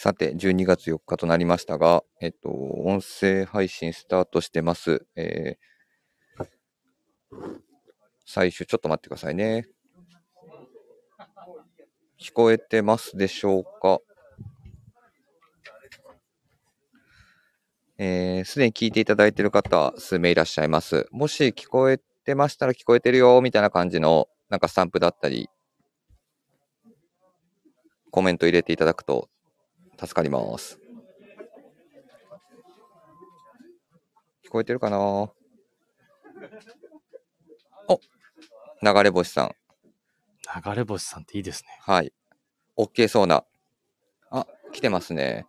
さて、12月4日となりましたが、えっと、音声配信スタートしてます。えー、最終、ちょっと待ってくださいね。聞こえてますでしょうか？えー、すでに聞いていただいている方、数名いらっしゃいます。もし聞こえてましたら聞こえてるよ、みたいな感じの、なんかスタンプだったり、コメント入れていただくと助かります。聞こえてるかな？お流れ星さん。流れ星さんっていいですね。はい。OK そうな。あ、来てますね。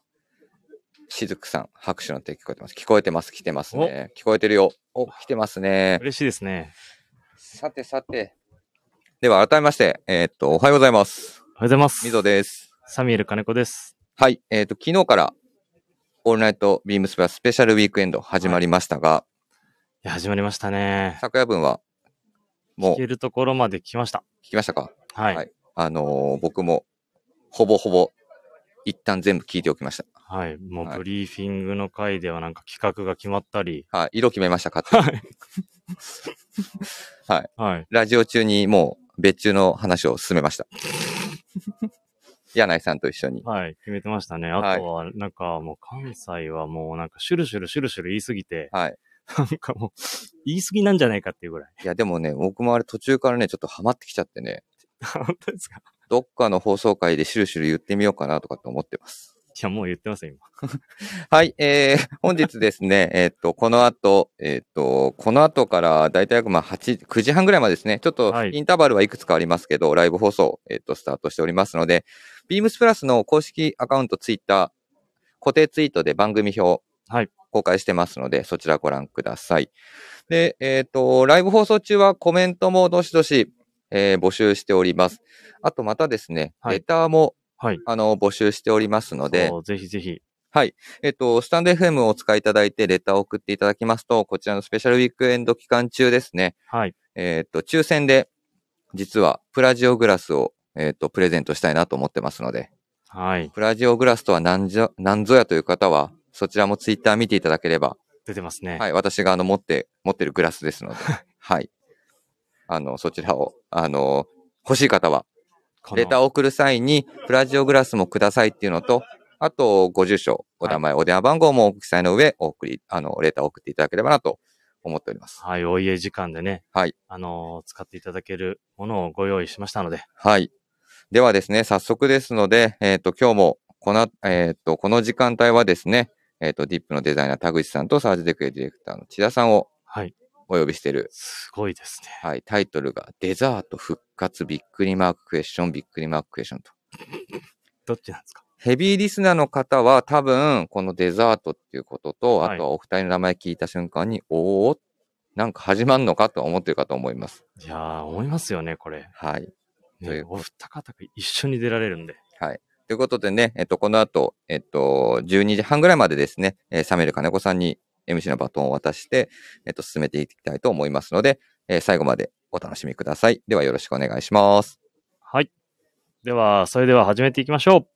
しずくさん、拍手の手聞こえてます。聞こえてます。来てますね。聞こえてるよ。お、来てますね。嬉しいですね。さてさて。では、改めまして、えーっと、おはようございます。おはようございます。みぞです。サミュエル金子です。はい。えーっと、昨日から、オールナイトビームスプラススペシャルウィークエンド始まりましたが、いや、始まりましたね。昨夜分は、もう聞けるところまで来ました。聞きましたか？はい。はいあのー僕も、ほぼほぼ、一旦全部聞いておきました。はい。もはいうブリーフィングの回ではなんか企画が決まったり。はい。色決めましたかってはい。はい。ラジオ中にもう別注の話を進めました。柳井さんと一緒に。はい。決めてましたね。あとは、なんかもう関西はもうなんかシュルシュルシュルシュル言いすぎて、はい。なんかもう言いすぎなんじゃないかっていうぐらい。いや、でもね、僕もあれ途中からね、ちょっとハマってきちゃってね、本当ですか？どっかの放送回でシュルシュル言ってみようかなとかって思ってます。いや、もう言ってますよ、今。はい、えー、本日ですね、えーっと、この後、えーっと、この後からだいたいまあ8、9時半ぐらいまでですね、ちょっとはいインターバルはいくつかありますけど、ライブ放送、えーっと、スタートしておりますので、ビームスプラスの公式アカウント、ツイッター、固定ツイートで番組表、はい公開してますので、そちらご覧ください。で、えーっと、ライブ放送中はコメントもどしどし、えー募集しております。あとまたですね、はいレターも、はい。あの、募集しておりますので、ぜひぜひ。はい。えっと、スタンド FM をお使いいただいて、レターを送っていただきますと、こちらのスペシャルウィークエンド期間中ですね、はい。えっと、抽選で、実は、プラジオグラスを、えっと、プレゼントしたいなと思ってますので、はい。プラジオグラスとは何じゃ、何ぞやという方は、そちらもツイッター見ていただければ、出てますね。はい、私があの、持って、持ってるグラスですので、はい。あの、そちらを、あの、欲しい方は、このレターを送る際に、プラジオグラスもくださいっていうのと、あと、ご住所、お名前、お電話番号もお記載の上、お送り、あの、レターを送っていただければなと思っております。はい、お家時間でね、はい。あのー使っていただけるものをご用意しましたので、はい。ではですね、早速ですので、えっ、と、今日も、この、えっ、と、この時間帯はですね、えっ、と、ディップのデザイナー田口さんとサージデクエディレクターの千田さんをはい、お呼びしている、すごいですね。はい、タイトルが、デザート復活びっくりマーククエスチョンびっくりマーククエスチョンと。どっちなんですか？ヘビーリスナーの方は多分、このデザートっていうことと、はいあとはお二人の名前聞いた瞬間に、おおなんか始まんのかと思ってるかと思います。いやー、思いますよね、これ。はい。ね、お二方が一緒に出られるんで。はい。ということでね、えっと、この後、えっと、12時半ぐらいまでですね、えーサメル金子さんに MC のバトンを渡して、えっと、進めていきたいと思いますので、えー最後までお楽しみください。ではよろしくお願いします。はい。では、それでは始めていきましょう。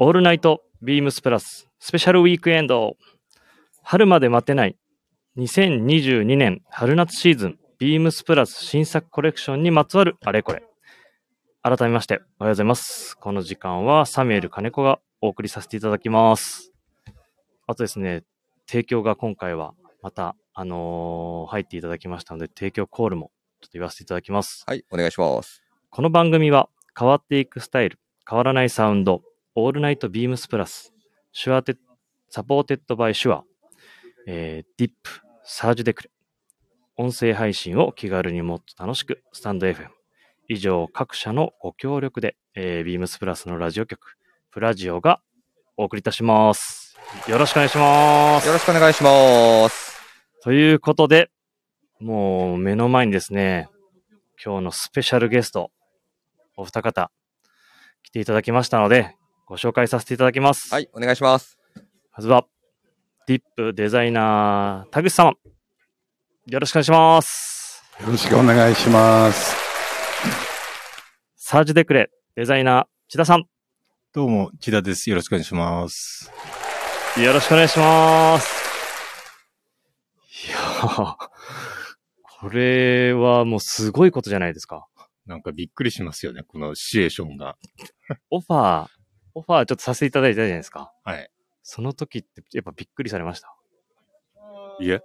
オールナイトビームスプラススペシャルウィークエンド。春まで待てない2022年春夏シーズンビームスプラス新作コレクションにまつわるあれこれ。改めましておはようございます。この時間はサミュエル金子がお送りさせていただきます。あとですね、提供が今回はまた、あのー入っていただきましたので、提供コールもちょっと言わせていただきます。はい、お願いします。この番組は変わっていくスタイル、変わらないサウンド、 All Night BEAMS PLUS、シュアテ supported by Shure、えー、ディップ、サージュデクレ、音声配信を気軽にもっと楽しく、 stand.fm。以上、各社のご協力で、えー、ビームスプラスのラジオ局、プラジオがお送りいたします。よろしくお願いしますよ。ろしくお願いします。ということで、もう目の前にですね、今日のスペシャルゲスト、お二方、来ていただきましたので、ご紹介させていただきます。はい、お願いします。まずは、ディップデザイナー、田口様。よろしくお願いします。よろしくお願いします。サージュデクレ、デザイナー、千田さん。どうも、千田です。よろしくお願いします。よろしくお願いします。いやーこれはもうすごいことじゃないですか。なんかびっくりしますよね、このシチュエーションが。オファー、オファーちょっとさせていただいたじゃないですか。はい。その時ってやっぱびっくりされました？いえ。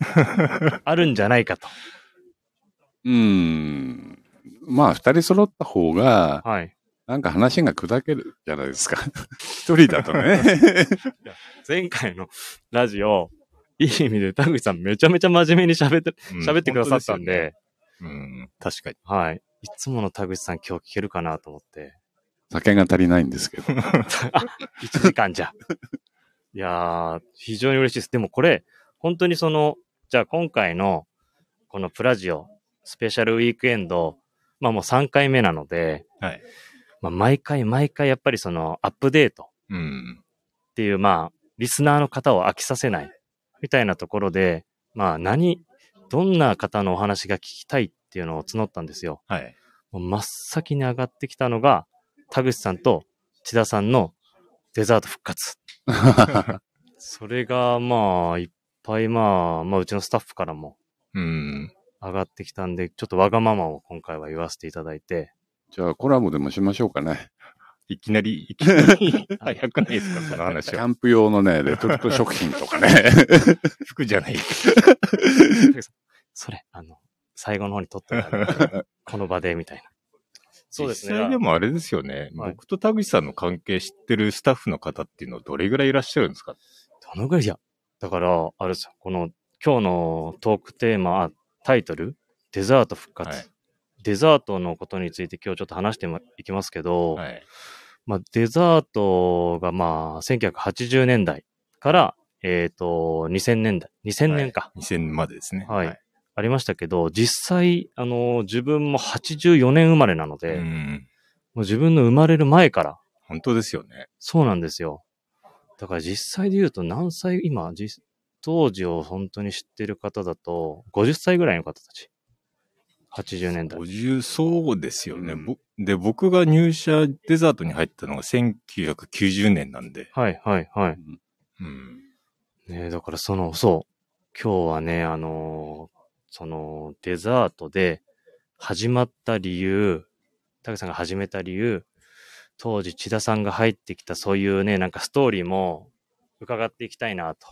あるんじゃないかと。うーん。まあ、二人揃った方が、はい。なんか話が砕けるじゃないですか。一人だとね。前回のラジオ、いい意味で田口さんめちゃめちゃ真面目に喋って、喋ってくださったんで、うん、確かに。はい。いつもの田口さん今日聞けるかなと思って。酒が足りないんですけど。1時間じゃ。いやー、非常に嬉しいです。でもこれ、本当にその、じゃあ今回の、このプラジオ、スペシャルウィークエンド、まあもう3回目なので、はい。まあ毎回毎回やっぱりそのアップデートうん。っていう、まあ、リスナーの方を飽きさせない、みたいなところで、まあ何、どんな方のお話が聞きたいっていうのを募ったんですよ。はい。もう真っ先に上がってきたのが、田口さんと千田さんのデザート復活。それが、まあ、いっぱい、まあ、まあ、うちのスタッフからもうん。上がってきたんで、ちょっとわがままを今回は言わせていただいて、じゃあ、コラボでもしましょうかね。いきなり、いきなり、早くないですか、その話は。キャンプ用のね、レトルト食品とかね。服じゃない。それ、あの、最後の方に撮ってある この場で、みたいな。そうですね。実際でもあれですよね。はい僕と田口さんの関係知ってるスタッフの方っていうのはどれぐらいいらっしゃるんですか？どのぐらいいや、だから、あれですよ、この、今日のトークテーマ、あタイトル、デザート復活。はいデザートのことについて今日ちょっと話していきますけど、はい。まあ、デザートがまあ、1980年代から、えっ、と、2000年代、2000年か、2000までですね。はいありましたけど、実際、あの、自分も84年生まれなので、もうん。う自分の生まれる前から、本当ですよね。そうなんですよ。だから実際で言うと何歳、今、実当時を本当に知ってる方だと、50歳ぐらいの方たち。80年代。50、そうですよね。うんぼで、僕が入社デザートに入ったのが1990年なんで。はい、はい、はい。うん。ねえだからその、そう。今日はね、あのーその、デザートで始まった理由、タケさんが始めた理由、当時千田さんが入ってきたそういうね、なんかストーリーも伺っていきたいなと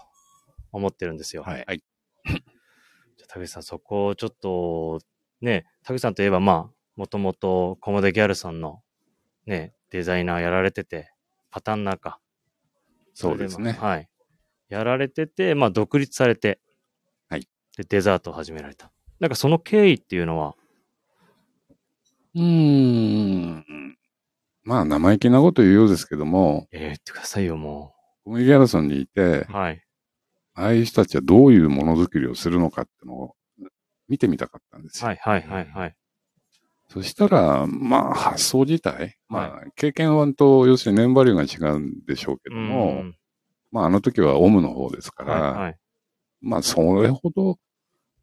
思ってるんですよ。はい。はいじゃあ、田口さん、そこをちょっと、ね、田口さんといえば、まあ、もともとコモデ・ギャルソンの、ね、デザイナーやられてて、パタンナーか。そうですねはい。やられてて、まあ、独立されて、はい。で、デザートを始められた。なんかその経緯っていうのは、うーん。まあ、生意気なこと言うようですけども、えー、言ってくださいよ、もコメギャラソンにいて、う。はい。ああいう人たちはどういうものづくりをするのかってのを見てみたかったんですよ。はい、はい、はい、はい。そしたら、まあ、発想自体、まあ、経験はと、要するに年バリューが違うんでしょうけどうも、んまあ、あの時はオムの方ですから、はい、はい。まあ、それほど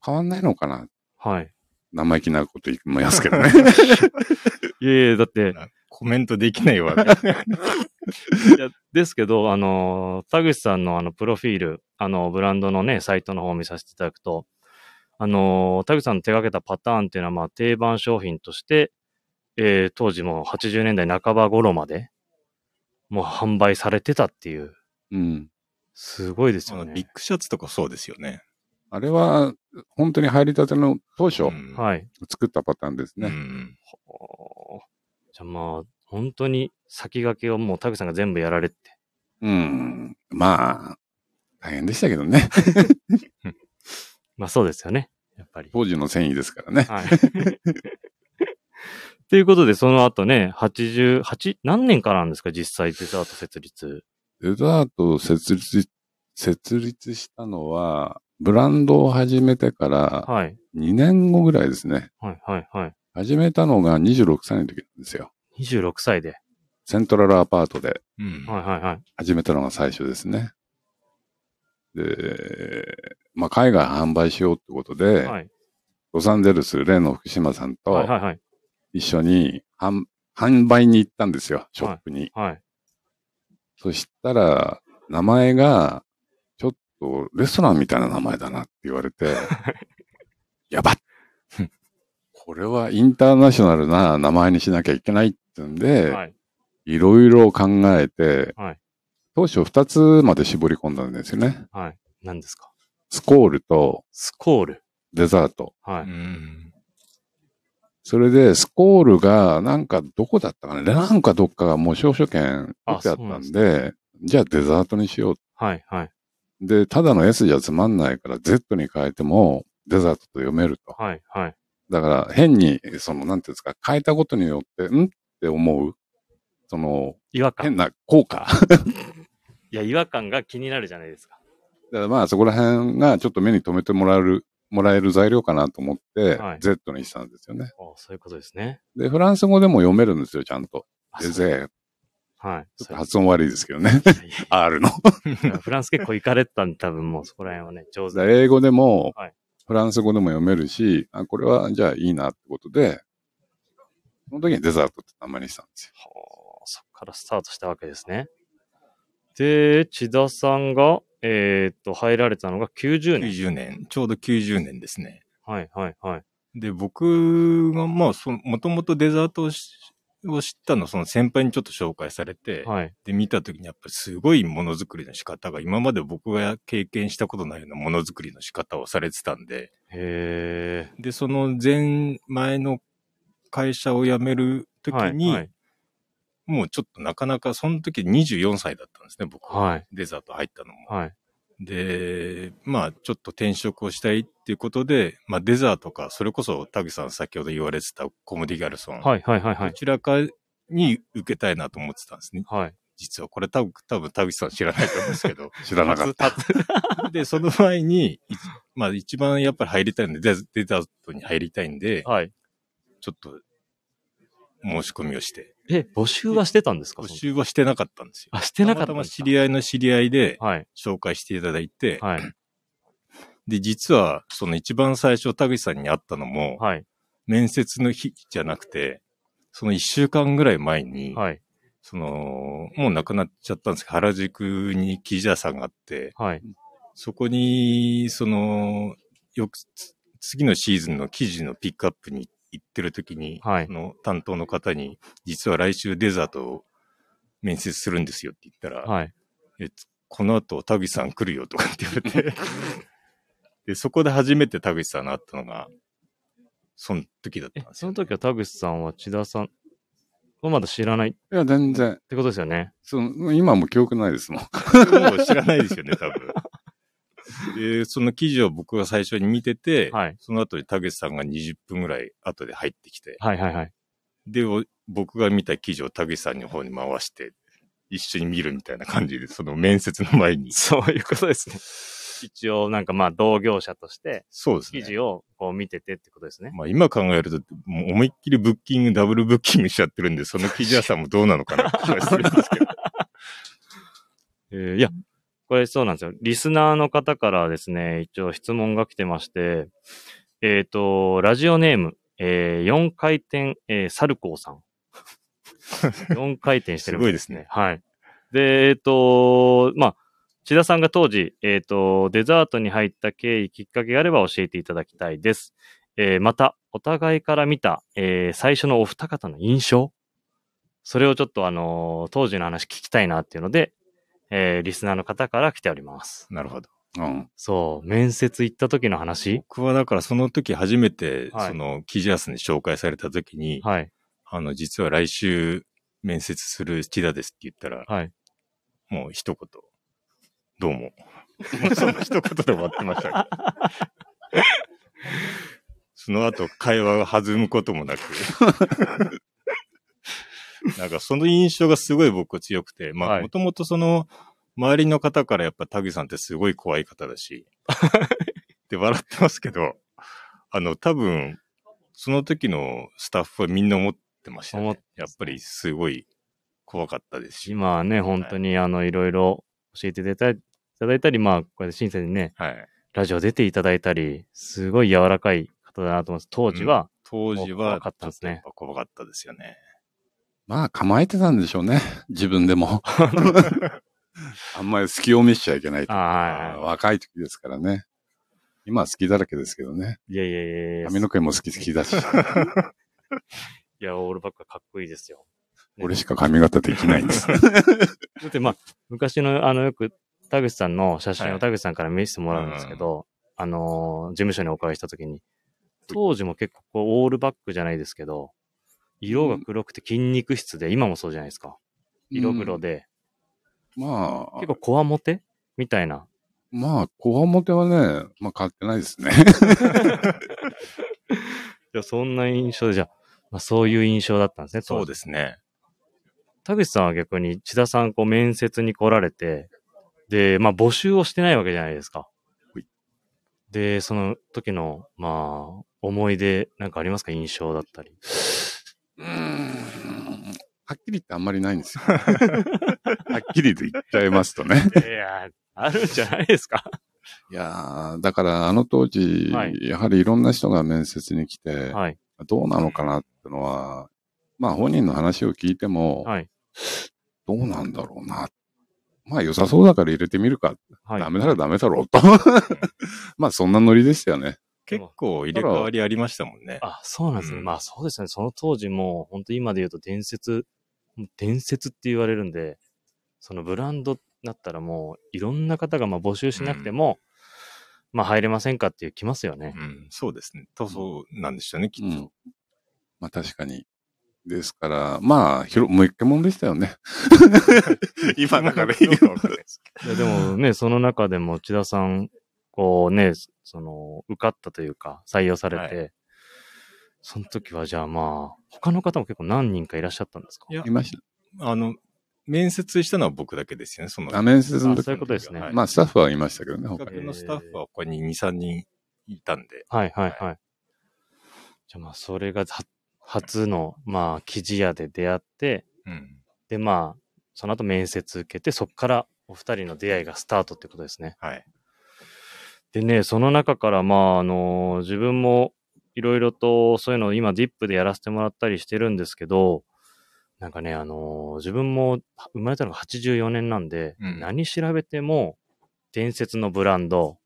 変わんないのかな。はい。生意気なこと言いますけどね。いやいや、だって、コメントできないわ。いやですけど、あの、田口さんのあの、プロフィール、あの、ブランドのね、サイトの方を見させていただくと、あの、田口さんの手掛けたパターンっていうのは、まあ、定番商品として、えー当時も80年代半ば頃まで、もう販売されてたっていう、うん。すごいですよね。ビッグシャツとかそうですよね。あれは、本当に入りたての当初うんはい。作ったパターンですね。うんじゃあまあ、本当に先駆けをもう田口さんが全部やられて。うん。まあ、大変でしたけどね。まあそうですよね。やっぱり。当時の繊維ですからね。はい。ということで、その後ね、88、何年からなんですか、実際デザート設立。デザートを設立、設立したのは、ブランドを始めてからはい。2年後ぐらいですね。はい、はい、はい。始めたのが26歳の時なんですよ。26歳で。セントラルアパートでうんはい、はい、はい。始めたのが最初ですね。で、まあ、海外販売しようってことで、はい。ロサンゼルス、例の福島さんとはい、はい、はい。一緒に販販売に行ったんですよ、ショップに。はい。そしたら、名前が、ちょっとレストランみたいな名前だなって言われて、やばっこれはインターナショナルな名前にしなきゃいけないってんで、はい。いろいろ考えて、はい当初2つまで絞り込んだんですよね。はい。何ですか？スコールとスコール。デザート。はい。うん。それで、スコールが、なんかどこだったかなレナンかどっかがもう証書権取ってあったんで、じゃあデザートにしよう。はい。はい。で、ただの S じゃつまんないから Z に変えてもデザートと読めると。はい。はい。だから変に、その、なんていうんですか、変えたことによって、ん？って思う、その、違和感。変な効果。いや、違和感が気になるじゃないですか。だからまあそこら辺がちょっと目に留めてもらえる、もらえる材料かなと思って、はい Z にしたんですよね。おそういうことですね。で、フランス語でも読めるんですよ、ちゃんと。あで、ゼはい。ちょっと発音悪いですけどね。R の。フランス結構行かれてたんで、多分もうそこら辺はね、上手で。英語でもはい、フランス語でも読めるし、あ、これはじゃあいいなってことで、その時にデザートって名前にしたんですよ。はあそこからスタートしたわけですね。で、千田さんが、えーっと、入られたのが90年。90年、ちょうど90年ですね。はい、はい、はい。で、僕が、まあ、その、もともとデザートを知ったの、その先輩にちょっと紹介されて、はい。で、見たときにやっぱりすごいものづくりの仕方が、今まで僕が経験したことないようなものづくりの仕方をされてたんで、へで、その前、前の会社を辞めるとー。きに、はい、もうちょっとなかなか、その時24歳だったんですね、僕。はい。デザート入ったのも。はい。で、まあ、ちょっと転職をしたいっていうことで、まあ、デザートか、それこそ、タグさん先ほど言われてたコモディギャルソン。はい、はい、はい、はい。どちらかに受けたいなと思ってたんですね。はい。実は、これ多分、多分、田口さん知らないと思うんですけど。知らなかった。た。で、その前に、いまあ、一番やっぱり入りたいんで、デデザートに入りたいんで、はい。ちょっと、申し込みをして。え、募集はしてたんですか？募集はしてなかったんですよ。あ、してなかったたまたま知り合いの知り合いではい。紹介していただいて、はい。で、実は、その一番最初、田口さんに会ったのも、はい。面接の日じゃなくて、その一週間ぐらい前に、はい。その、もう亡くなっちゃったんですけど、原宿に記者さんがあって、はい。そこに、その、よく、つ次のシーズンの記事のピックアップに行ってる時に、はいその担当の方に、実は来週デザートを面接するんですよって言ったら、はい。えつこの後田口さん来るよとかって言われて、で、そこで初めて田口さんの会ったのが、その時だったえんで、すよ、その時は田口さんは千田さんはまだ知らないっいや、全然。てことですよね。その今も記憶ないですもん。もう知らないですよね、多分。で、その記事を僕が最初に見てて、はい。その後に田口さんが20分ぐらい後で入ってきて、はいはいはい。で、お僕が見た記事を田口さんの方に回して、一緒に見るみたいな感じで、その面接の前に。そういうことですね。一応、なんかまあ、同業者として、そうですね。記事をこう見ててってことですね。まあ今考えると、もう思いっきりブッキング、ダブルブッキングしちゃってるんで、その記事屋さんもどうなのかなって気がするんですけど。えーいや、これそうなんですよ。リスナーの方からですね、一応質問が来てまして、えっ、と、ラジオネーム、えー、4回転、えーサルコーさん。4回転してるみたすごいですね。はい。で、えっ、と、まあ、千田さんが当時、えっ、と、デザートに入った経緯、きっかけがあれば教えていただきたいです。えーまた、お互いから見た、えー最初のお二方の印象それをちょっとあのー当時の話聞きたいなっていうので、えーリスナーの方から来ております。なるほど。うん。そう、面接行った時の話？僕はだからその時初めて、はいその記事屋さんに紹介された時に、はい、あの、実は来週面接する千田ですって言ったら、はい。もう一言、どうも。も うその一言で終わってましたね。その後会話が弾むこともなく。なんかその印象がすごい僕強くて、まはいあもともとその周りの方からやっぱタグさんってすごい怖い方だし、で笑ってますけど、あの多分その時のスタッフはみんな思ってましたね。やっぱりすごい怖かったですし。今はね、本当にあの、いろいろ教えていただいたり、まあ、これで審査にね、はい。ラジオ出ていただいたり、すごい柔らかい方だなと思います。当時は、当時怖は、かったですね怖かったですよね。まあ構えてたんでしょうね。自分でも。あんまり隙を見しちゃいけないとあはいは若い時ですからね。今は好きだらけですけどね。い。いやいやいやいや。髪の毛も好き好きだし、いや、オールバックはかっこいいですよ。ね俺しか髪型できないんです。だってまあ、昔の、あの、よく、田口さんの写真はいを田口さんから見せてもらうんですけど、あのー、事務所にお伺いしたときに、当時も結構こう、オールバックじゃないですけど、色が黒くて筋肉質で、今もそうじゃないですか。色黒で、まあ結、構コアモテみたいな。まあ、こわもてはね、まあ変わってないですね。いや、そんな印象で、じゃあ、まあ、そういう印象だったんですね。そうす。ですね。田口さんは逆に、千田さん、こう、面接に来られて、で、まあ、募集をしてないわけじゃないですかはい。で、その時の、まあ、思い出、なんかありますか？印象だったり。うーん。はっきり言ってあんまりないんですよ。はっきりと言っちゃいますとね。いや、あるんじゃないですか？いやーだからあの当時、はいやはりいろんな人が面接に来て、はい。どうなのかなってのは、まあ本人の話を聞いても、はい。どうなんだろうな。まあ良さそうだから入れてみるか。はい。ダメならダメだろうと。まあそんなノリでしたよね。結構入れ替わりありましたもんね。あ、そうなんですね。うんまあそうですね。その当時も、本当今で言うと伝説、伝説って言われるんで、そのブランドになったらもういろんな方がまあ募集しなくても、まあ入れませんかっていう来ますよね。うん、そうですね。と、そうなんでしょうね、きっと。うんまあ確かに。ですから、まあ、ひろ、もう一回もんでしたよね。今だからいいよ。いやでもね、その中でも千田さん、こうね、その、受かったというか、採用されて、はその時はじゃあまあ、他の方も結構何人かいらっしゃったんですか？いやいましあの、面接したのは僕だけですよね、その。た。あ面接の時あそういうことですねはいまあ、スタッフはいましたけどね、他のスタッフは他に2、3人いたんで。はいはいはい。じゃあまあ、それがは初の、まあ、記事屋で出会って、うん。でまあ、その後面接受けて、そこからお二人の出会いがスタートってことですね。はい。でね、その中から、まあ、あの自分もいろいろとそういうのを今 DIP でやらせてもらったりしてるんですけど、なんかね、あの自分も生まれたのが84年なんで、うん何調べても伝説のブランド、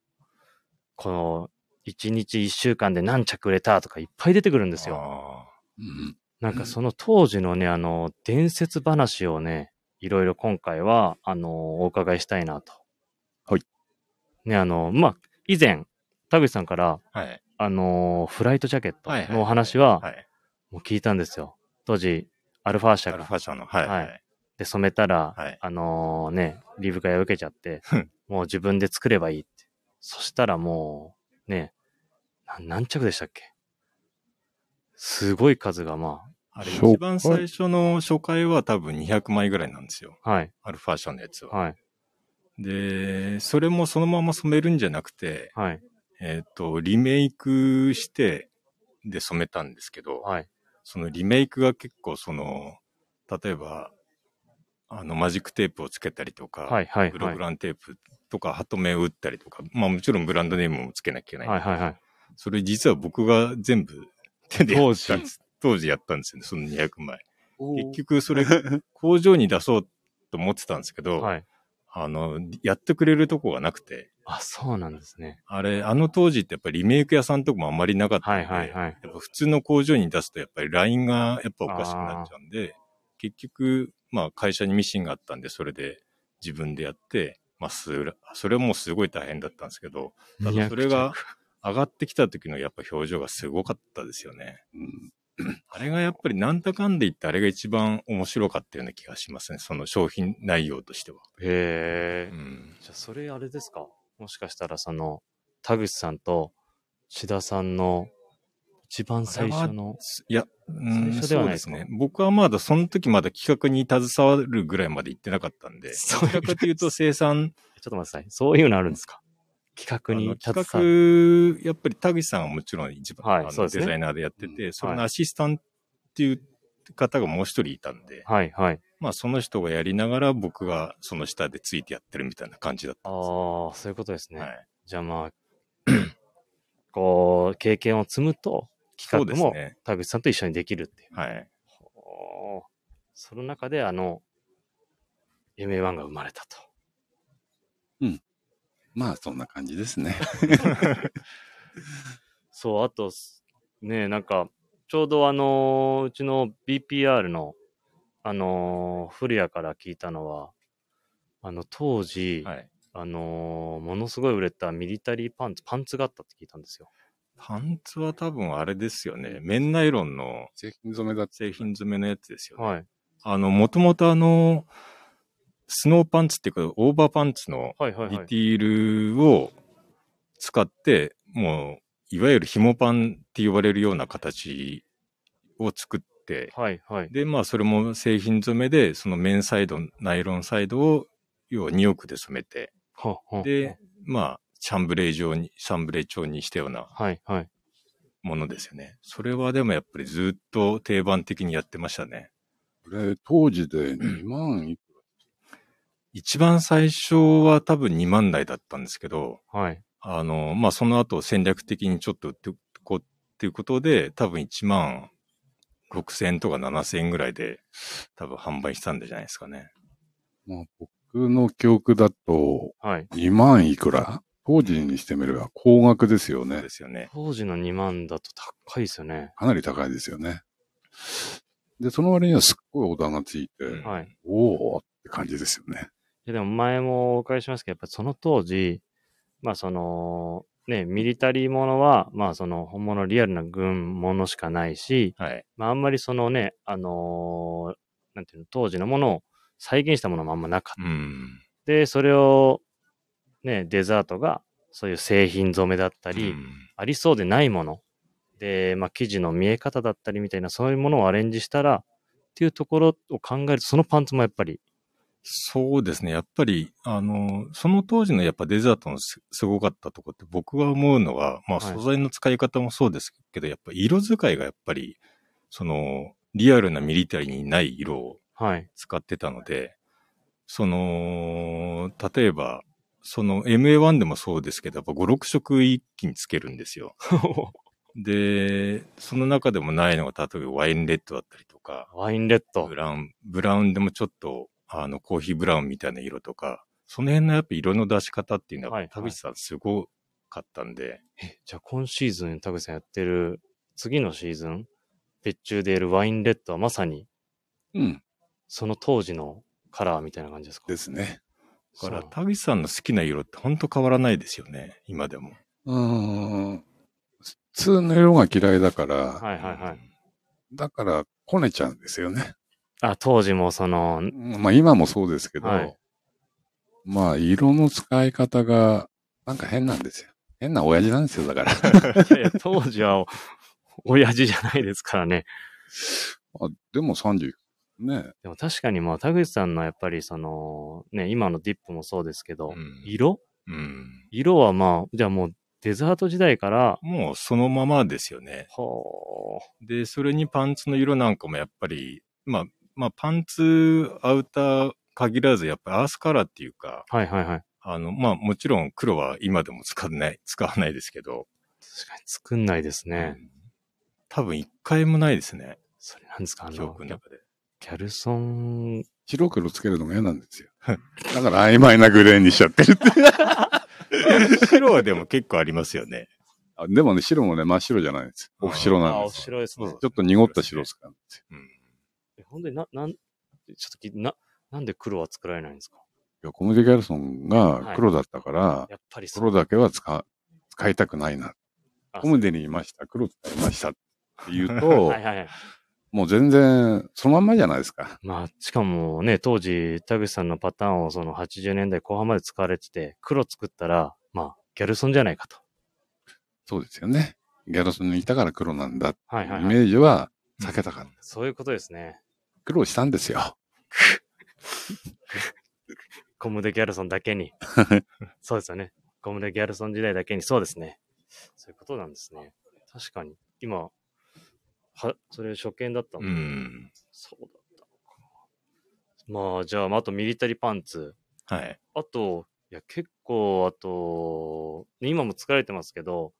この1日1週間で何着売れたとかいっぱい出てくるんですよ。あうんなんかその当時のね、あの、伝説話をね、いろいろ今回は、あの、お伺いしたいなと。はい。ね、あの、まあ、以前、田口さんから、ーはい。あの、フライトジャケットのお話は、はい。もう聞いたんですよ。当時、アルファ社アルがファ社の、はい。ははいい。で染めたら、はいあのね、リブ会を受けちゃってうん、もう自分で作ればいいって。そしたらもう、ね、な何着でしたっけ？すごい数がまあれ、紹介一番最初の初回は多分200枚ぐらいなんですよ。あ、はい、アルファ社のやつは。はい、で、それもそのまま染めるんじゃなくて、はい、えっ、と、リメイクして、で染めたんですけど、はい、そのリメイクが結構その、例えば、あの、マジックテープをつけたりとか、はい、はい、グロはい、グランテープとか、ハトメを打ったりとか、まあもちろんブランドネームもつけなきゃいけない。はい、はい、はい。それ実は僕が全部手でやったんです。当時？やったんですよね、その200枚。結局それ工場に出そうと思ってたんですけど、はい。あの、やってくれるとこがなくて、あ、そうなんですね。あれ、あの当時ってやっぱりリメイク屋さんとかもあんまりなかったんで、はい、はい、はい。やっぱ普通の工場に出すとやっぱりラインがやっぱおかしくなっちゃうんで、結局、まあ会社にミシンがあったんで、それで自分でやって、まあすら、それはもうすごい大変だったんですけど、ただそれが上がってきた時のやっぱ表情がすごかったですよね。うん あれがやっぱりなんだかんで言ってあれが一番面白かったような気がしますね。その商品内容としては。へえう。ん。じゃあ、それあれですか？もしかしたら、その、田口さんと志田さんの一番最初の、いや、うん、最初ではないですか？そうですね。僕はまだその時まだ企画に携わるぐらいまで行ってなかったんで、そういうかというと生産、ちょっと待ってください。そういうのあるんですか？企画に携わる。企画、やっぱり田口さんはもちろん一番、はいねデザイナーでやってて、うんそれのアシスタントっていう方がもう一人いたんで、はい、はい。まあその人がやりながら僕がその下でついてやってるみたいな感じだったんです。ああ、そういうことですね。はい。じゃあまあ、こう、経験を積むと、企画もですね。田口さんと一緒にできるっていう。はい。ほその中であの、MA1 が生まれたと。まあ、そんな感じですね。そう、あと、ね、なんか、ちょうどあのーうちの BPR の、あのー古谷から聞いたのは、あの、当時、はい。あのーものすごい売れたミリタリーパンツ、パンツがあったって聞いたんですよ。パンツは多分あれですよね。綿ナイロンの製品染めだ。製品詰めのやつですよね。はい。あの、もともとあの、スノーパンツっていうか、オーバーパンツのはいはいはいディテ。ィールを使って、もう、いわゆる紐パンって呼ばれるような形を作って、はいはい。で、まあ、それも製品染めで、その綿サイド、ナイロンサイドを、要は2億で染めて、ははで、まあ、シャンブレー状に、シャンブレー調にしたようなはいはい。ものですよね。それはでもやっぱりずっと定番的にやってましたね。これ、当時で2万いく一番最初は多分2万台だったんですけど、はい。あの、まあ、その後戦略的にちょっと売ってこうっていうことで、多分1万6千とか7千ぐらいで多分販売したんじゃないですかね。まあ、僕の記憶だと、はい。2万いくら？当時にしてみれば高額ですよねで。すよね。当時の2万だと高いですよね。かなり高いですよね。で、その割にはすっごいオーダーがついて、うんはい。おーって感じですよね。でも前もお伺いしますけど、やっぱその当時、まあその、ね、ミリタリーものは、まあその本物リアルな軍ものしかないし、はい。まああんまりそのね、あのーなんていうの、当時のものを再現したものもあんまなかった。うん。で、それを、ね、デザートが、そういう製品染めだったり、うんありそうでないもの。で、まあ生地の見え方だったりみたいな、そういうものをアレンジしたら、っていうところを考えると、そのパンツもやっぱり、そうですね。やっぱり、あの、その当時のやっぱデザートのすすごかったとこって僕が思うのは、まあはい素材の使い方もそうですけど、やっぱ色使いがやっぱり、その、リアルなミリタリーにない色をはい。使ってたので、その、例えば、その MA1 でもそうですけど、やっぱ5、6色一気につけるんですよ。で、その中でもないのが、例えばワインレッドだったりとか、ワインレッドブ。ラウン、ブラウンでもちょっと、あの、コーヒーブラウンみたいな色とか、その辺のやっぱ色の出し方っていうのは、はいはい田口さんすごかったんで、え、じゃあ今シーズン、田口さんやってる、次のシーズン、別注でやるワインレッドはまさに、うん。その当時のカラーみたいな感じですか？ですね。だから田口さんの好きな色って本当変わらないですよね、今でも。うーん。普通の色が嫌いだから、はいはいはい。だから、こねちゃうんですよね。あ、当時もその、まあ今もそうですけど、はいまあ色の使い方がなんか変なんですよ。変な親父なんですよ、だから。いやいや当時は、親父じゃないですからね。あでも30、ね。でも確かにまあ、田口さんのやっぱりその、ね、今のディップもそうですけど、うん色？うん。色はまあ、じゃあもうデザート時代から、もうそのままですよね。ほで、それにパンツの色なんかもやっぱり、まあ、まあ、パンツ、アウター限らず、やっぱりアースカラーっていうか、う。はいはいはい。あの、まあ、もちろん黒は今でも使わない、使わないですけど、確かに作んないですね。うん多分一回もないですね、それなんですかあ記の、憶の中で。ギャルソン、白黒つけるのが嫌なんですよ。だから曖昧なグレーにしちゃってるって。白はでも結構ありますよね。あでもね、白もね、真っ白じゃないんですよ。オフ白なんですよ。白いですね。ちょっと濁った白使うんですよ。うんえ本当にな、なん、ちょっときな、なんで黒は作られないんですか？いやコムデ・ギャルソンが黒だったから、やっぱり。黒だけは使、使いたくないな。あコムデにいました、黒使いましたって言うと、はいはいはい。もう全然、そのまんまじゃないですか。まあ、しかもね、当時、田口さんのパターンをその80年代後半まで使われてて、黒作ったら、まあ、ギャルソンじゃないかと。そうですよね。ギャルソンにいたから黒なんだ。はいはい、イはい。メージは避けたかった。そういうことですね。苦労したんですよ。コムデ・ギャルソンだけに。そうですよね。コムデ・ギャルソン時代だけに、そうですね。そういうことなんですね。確かに。今、は、それ初見だったうんん。そうだったのか。まあ、じゃあ、あとミリタリーパンツ。はい。あと、いや、結構、あと、今も疲れてますけど、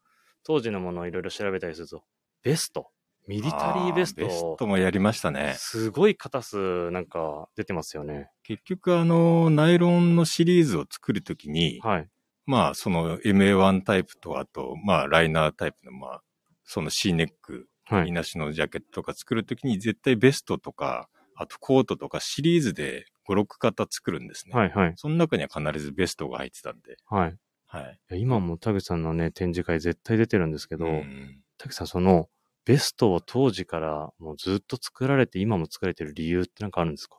当時のものをいろいろ調べたりすると、ベスト。ミリタリーベスあベスト、トもやりましたね。すごい型数なんか出てますよね。結局あの、ナイロンのシリーズを作るときに、はい。まあその MA1 タイプとあと、まあライナータイプのまあ、その C ネック、はい。みなしのジャケットとか作るときに絶対ベストとか、あとコートとかシリーズで5、6型作るんですね。はい、はい。その中には必ずベストが入ってたんで。はい。はい。今も田口さんのね、展示会絶対出てるんですけど、うん田口さん、その、ベストを当時からもうずっと作られて、今も作られてる理由ってなんかあるんですか？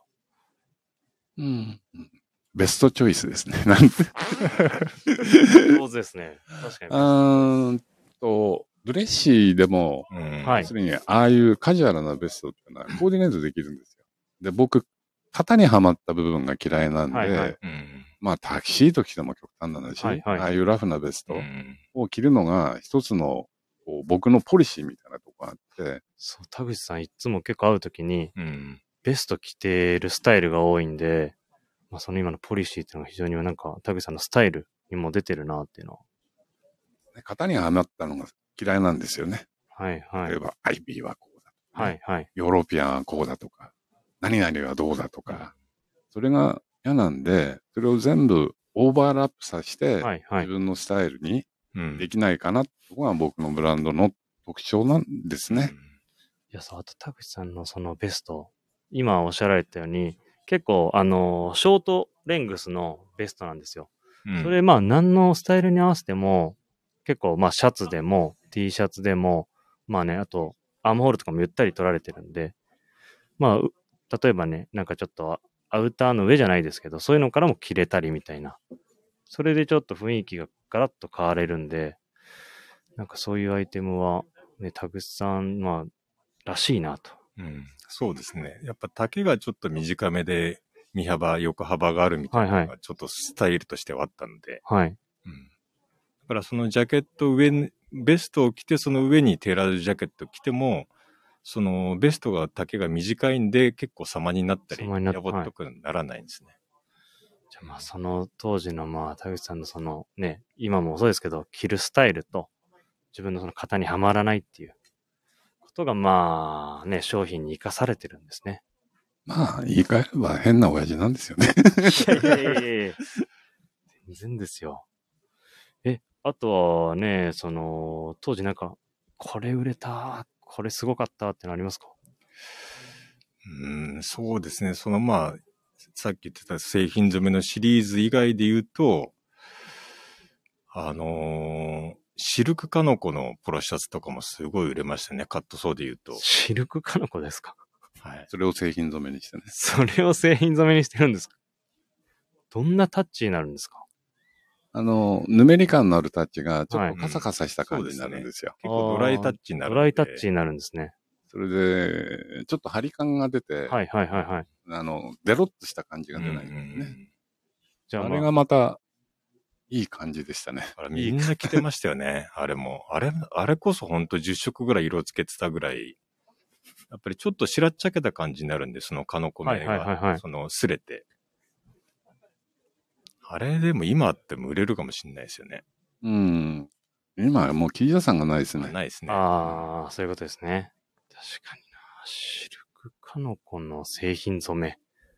うん。ベストチョイスですね。なんて。上手ですね。確かに。うーんと、ドレッシーでも、うんするに、ああいうカジュアルなベストっていうのはコーディネートできるんですよ。で、僕、型にはまった部分が嫌いなんで、はいはいうんまあ、タキシード着ても極端な話、はいはいああいうラフなベストうんを着るのが一つのこう僕のポリシーみたいなとこがあって、そう、田口さんいつも結構会うときに、うんベスト着てるスタイルが多いんで、まあその今のポリシーっていうのが非常になんか、田口さんのスタイルにも出てるなっていうのは。型にはまったのが嫌いなんですよね。はいはい例え。ば、IB はこうだとか、はいはい。ヨーロピアンはこうだとか、何々はどうだとか、それが嫌なんで、それを全部オーバーラップさせて、はいはい自。分のスタイルにうんできないかなってとこが僕のブランドの特徴なんですね。いや、そう、あと田口さんのそのベスト、今おっしゃられたように、結構、あの、ショートレングスのベストなんですよ。うんそれ、まあ、何のスタイルに合わせても、結構、まあ、シャツでも、T シャツでも、まあね、あと、アームホールとかもゆったり取られてるんで、まあ、う例えばね、なんかちょっと、アウターの上じゃないですけど、そういうのからも着れたりみたいな。それでちょっと雰囲気がガラッと変われるんで、なんかそういうアイテムは、ね、田口さん、まあ、らしいなと。うんそうですね。やっぱ丈がちょっと短めで、身幅、横幅があるみたいなはいのが、ちょっとスタイルとしてはあったので、はい。うんだからそのジャケット上に、ベストを着て、その上にテーラードジャケット着ても、そのベストが丈が短いんで、結構様になったり、やぼっとくならないんですね。じゃあまあその当時のまあ田口さんのそのね、今もそうですけど、着るスタイルと自分のその型にはまらないっていうことがまあね、商品に生かされてるんですね。まあ、言い換えれば変な親父なんですよね。いやいやいやいや全然ですよ。え、あとはね、その、当時なんか、これ売れた、これすごかったってのありますか？うん、そうですね。そのまあ、さっき言ってた製品染めのシリーズ以外で言うと、あのーシルクカノコのポロシャツとかもすごい売れましたね。カットソーで言うと。シルクカノコですか？はい。それを製品染めにしてね。それを製品染めにしてるんですか？どんなタッチになるんですか？あの、ぬめり感のあるタッチが、ちょはいっとカサカサした感じになるんですよ。結構ドライタッチになるんで。ドライタッチになるんですね。それで、ちょっと張り感が出て、はいはいはいはい。あの、デロッとした感じが出ないんうんうんですね。じゃあ、あれまあ、がまた、いい感じでしたね。あれみんな着てましたよね。あれも。あれ、あれこそほんと10色ぐらい色つけてたぐらい。やっぱりちょっと白っちゃけた感じになるんで、そのカノコ目はいはいはいはい、がその、すれて。あれでも今あっても売れるかもしれないですよね。うん。今はもう生地屋さんがないですね。ないですね。ああ、そういうことですね。確かにな。クカノコの製品染め。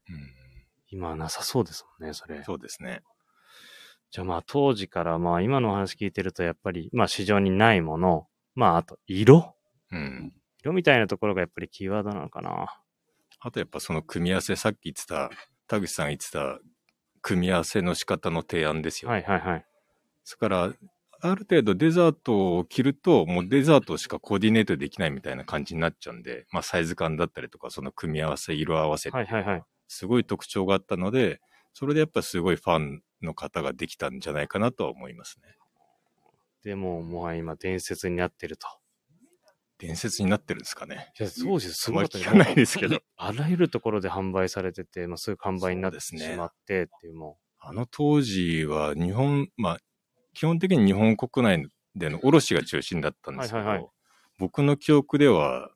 うん今はなさそうですもんね、それ。そうですね。じゃあまあ当時からまあ今のお話聞いてるとやっぱりまあ市場にないもの、まああと色？うん。色みたいなところがやっぱりキーワードなのかな。あとやっぱその組み合わせ、さっき言ってた、田口さんが言ってた、組み合わせの仕方の提案ですよ。はいはいはい。ですから、ある程度デザートを着ると、もうデザートしかコーディネートできないみたいな感じになっちゃうんで、まあサイズ感だったりとか、その組み合わせ、色合わせ。すごい特徴があったので、それでやっぱすごいファンの方ができたんじゃないかなとは思いますね。でももはや今伝説になってると。伝説になってるんですかね。いや、当時すごかったあんまり聞かないですけど。あらゆるところで販売されてて、まあ、そういう完売になってしまってっていうもあの当時は日本、まあ、基本的に日本国内での卸が中心だったんですけど、はいはいはい僕の記憶では、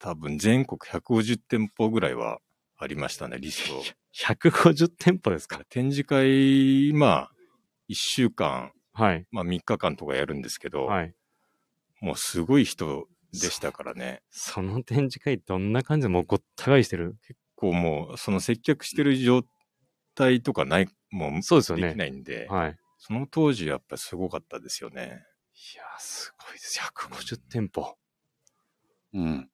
多分全国150店舗ぐらいはありましたね、リスト。う、150店舗ですか？展示会、まあ、1週間、はい。まあ3日間とかやるんですけど、はい。もうすごい人でしたからね。その展示会どんな感じでもうごった返してる？こうもう、その接客してる状態とかない、もう、そうですよねできないんで、はい。その当時やっぱすごかったですよね。いやー、すごいです。150店舗。うん。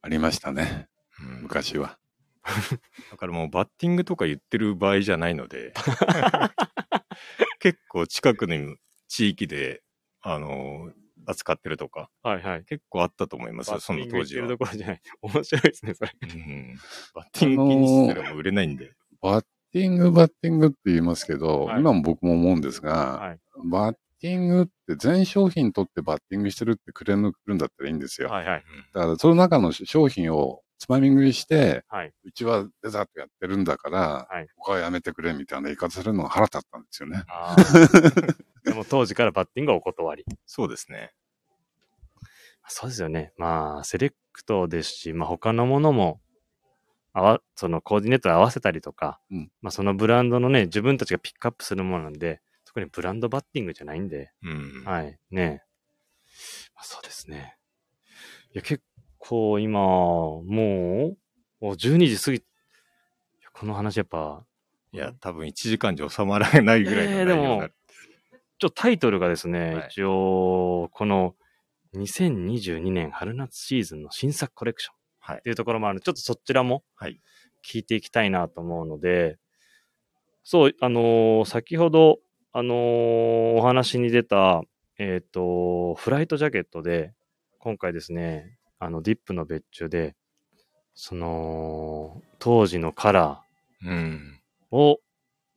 ありましたね。うん昔は。だからもうバッティングとか言ってる場合じゃないので、結構近くの地域で、あの、扱ってるとか、はいはい。結構あったと思いますよ、その当時は。バッティング言ってるどころじゃない。面白いですね、それ。うんバッティング気にしてたらもう売れないんで。バッティング、バッティングって言いますけど、はい今も僕も思うんですが、はい。バッティングって全商品取ってバッティングしてるってクレーム来るんだったらいいんですよ。はいはい。だからその中の商品をつまみ食いして、はい。うちはデザートやってるんだから、はい他はやめてくれみたいな言い方するのが腹立ったんですよね。でも当時からバッティングはお断り。そうですね。そうですよね。まあ、セレクトですし、まあ他のものも、あわ、そのコーディネートで合わせたりとか、うん。まあそのブランドのね、自分たちがピックアップするものなんで、特にブランドバッティングじゃないんで、うん。はい、ね。まあ、そうですね。いや、結構今、もう、もう12時過ぎ、この話やっぱ、いや、多分1時間じゃ収まらないぐらいの内容になる。ちょっとタイトルがですね、はい。一応、この2022年春夏シーズンの新作コレクション。はいっていうところもあるので、ちょっとそちらもはい聞いていきたいなと思うので、そう、あのー先ほど、あのーお話に出た、えっ、と、フライトジャケットで、今回ですね、あの、ディップの別注で、その、当時のカラー、うん。を、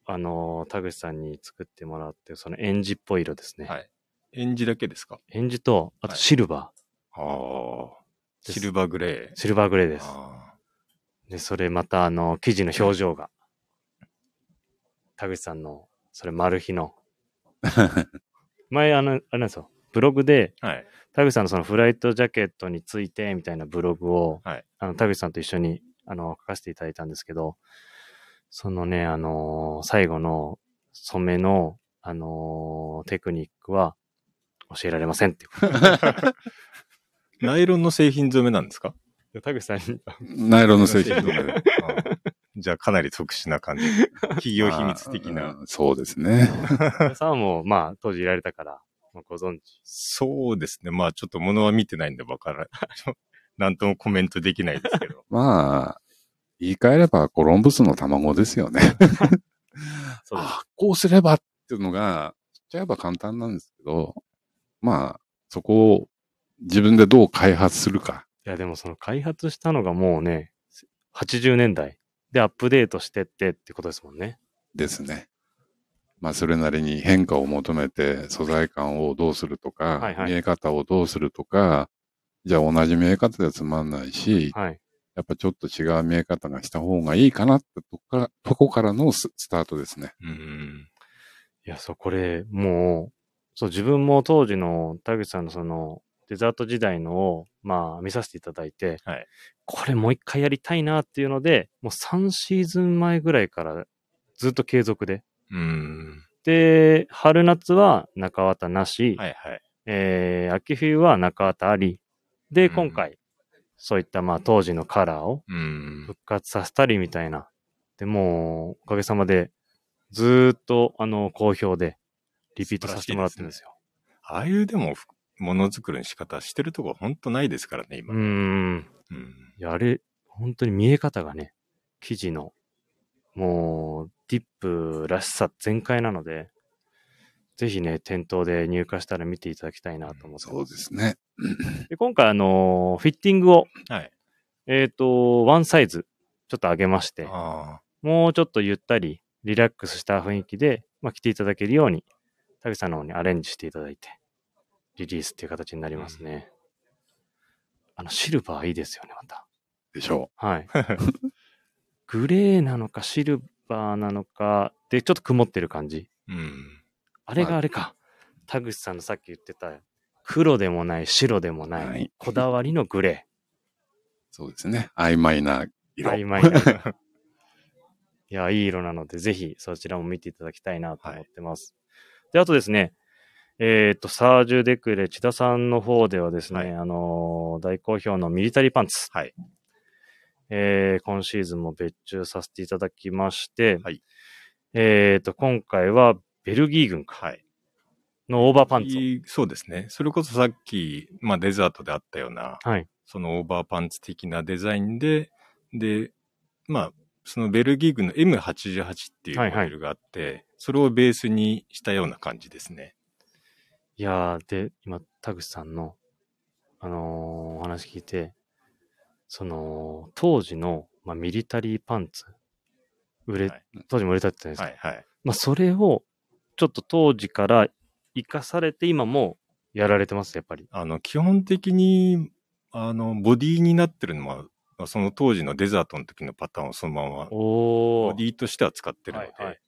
あのー田口さんに作ってもらって、そのエンジっぽい色ですね。はい。エンジだけですか？エンジと、あとはいシルバああ。シルバーグレー、ー。シルバーグレーです。あで、それまた、あの、生地の表情が、田口さんの、それ、マル秘の。前、あの、あれなんですよ、ブログで、ーはい。田口さんのそのフライトジャケットについて、みたいなブログを、はいあの、田口さんと一緒に、あの、書かせていただいたんですけど、そのね、あのー最後の染めの、あのーテクニックは教えられませんっていう。ナイロンの製品染めなんですか？で田口さんに、ナイロンの製品とかで。あ ーじゃあかなり特殊な感じ。企業秘密的な。うんそうですね。皆さんも、まあ、当時いられたから、まあご存知。そうですね。まあちょっと物は見てないんでわからない。なんともコメントできないですけど。まあ、言い換えればコロンブスの卵ですよね。そう。あこうすればっていうのが、言っちゃえば簡単なんですけど、まあ、そこを自分でどう開発するか。いや、でもその開発したのがもうね、80年代でアップデートしてってってことですもんね。ですね。まあ、それなりに変化を求めて、素材感をどうするとか、はいはい見え方をどうするとか、じゃあ同じ見え方ではつまんないし、はい。やっぱちょっと違う見え方がした方がいいかなってとこからとこからのススタートですね。うん。いや、そう、これ、もう、そう、自分も当時の田口さんのその、デザート時代のを、まあ、見させていただいて、はいこれもう一回やりたいなっていうので、もう3シーズン前ぐらいからずっと継続で。うん。で、春夏は中綿なし、はいはい。えー、秋冬は中綿あり。で、うん今回、そういったまあ当時のカラーをうん。復活させたりみたいな。で、もう、おかげさまで、ずーっと、あの、好評で、リピートさせてもらってるんですよ。ああいうでも、ふものづくりの仕方してるとこほんとないですからね、今。うーん。うん。いや、あれ、本当に見え方がね、生地の、もう、ディップらしさ全開なので、ぜひね、店頭で入荷したら見ていただきたいなと思ってそうます。ですね。で今回、あのフィッティングを、はい。えっ、と、ワンサイズ、ちょっと上げまして、あもうちょっとゆったり、リラックスした雰囲気で、まあ、着ていただけるように、田口さんの方にアレンジしていただいて、リリースっていう形になりますね。あの、シルバーいいですよね、また。でしょはい。グレーなのかシルバーなのか、で、ちょっと曇ってる感じ。あ。うん。あれがあれか。田口さんのさっき言ってた、黒でもない、白でもない、はいこだわりのグレそうですね。曖昧なー。色。曖昧な。いや、いい色なので、ぜひそちらも見ていただきたいなと思ってます。で、あとですね、えっ、と、サージュ・デクレ、千田さんの方ではですね、はいあのー大好評のミリタリーパンツ。はい。えー今シーズンも別注させていただきまして、はいえっ、と、今回はベルギー軍かはい。のオーバーパンツそうですね。それこそさっき、まあデザートであったような、はい。そのオーバーパンツ的なデザインで、で、まあ、そのベルギー軍の M88 っていうモはいはいデルがあって、それをベースにしたような感じですね。いやー、で、今、田口さんの、あのーお話聞いて、その、当時の、まあ、ミリタリーパンツ、売れ、はい当時も売れたって言ったじゃないですか。はいはい。まあ、それを、ちょっと当時から生かされて、今もやられてます、やっぱり。あの、基本的に、あの、ボディになってるのは、まあその当時のデザートの時のパターンをそのまま。ボディとしては使ってるので、はいはい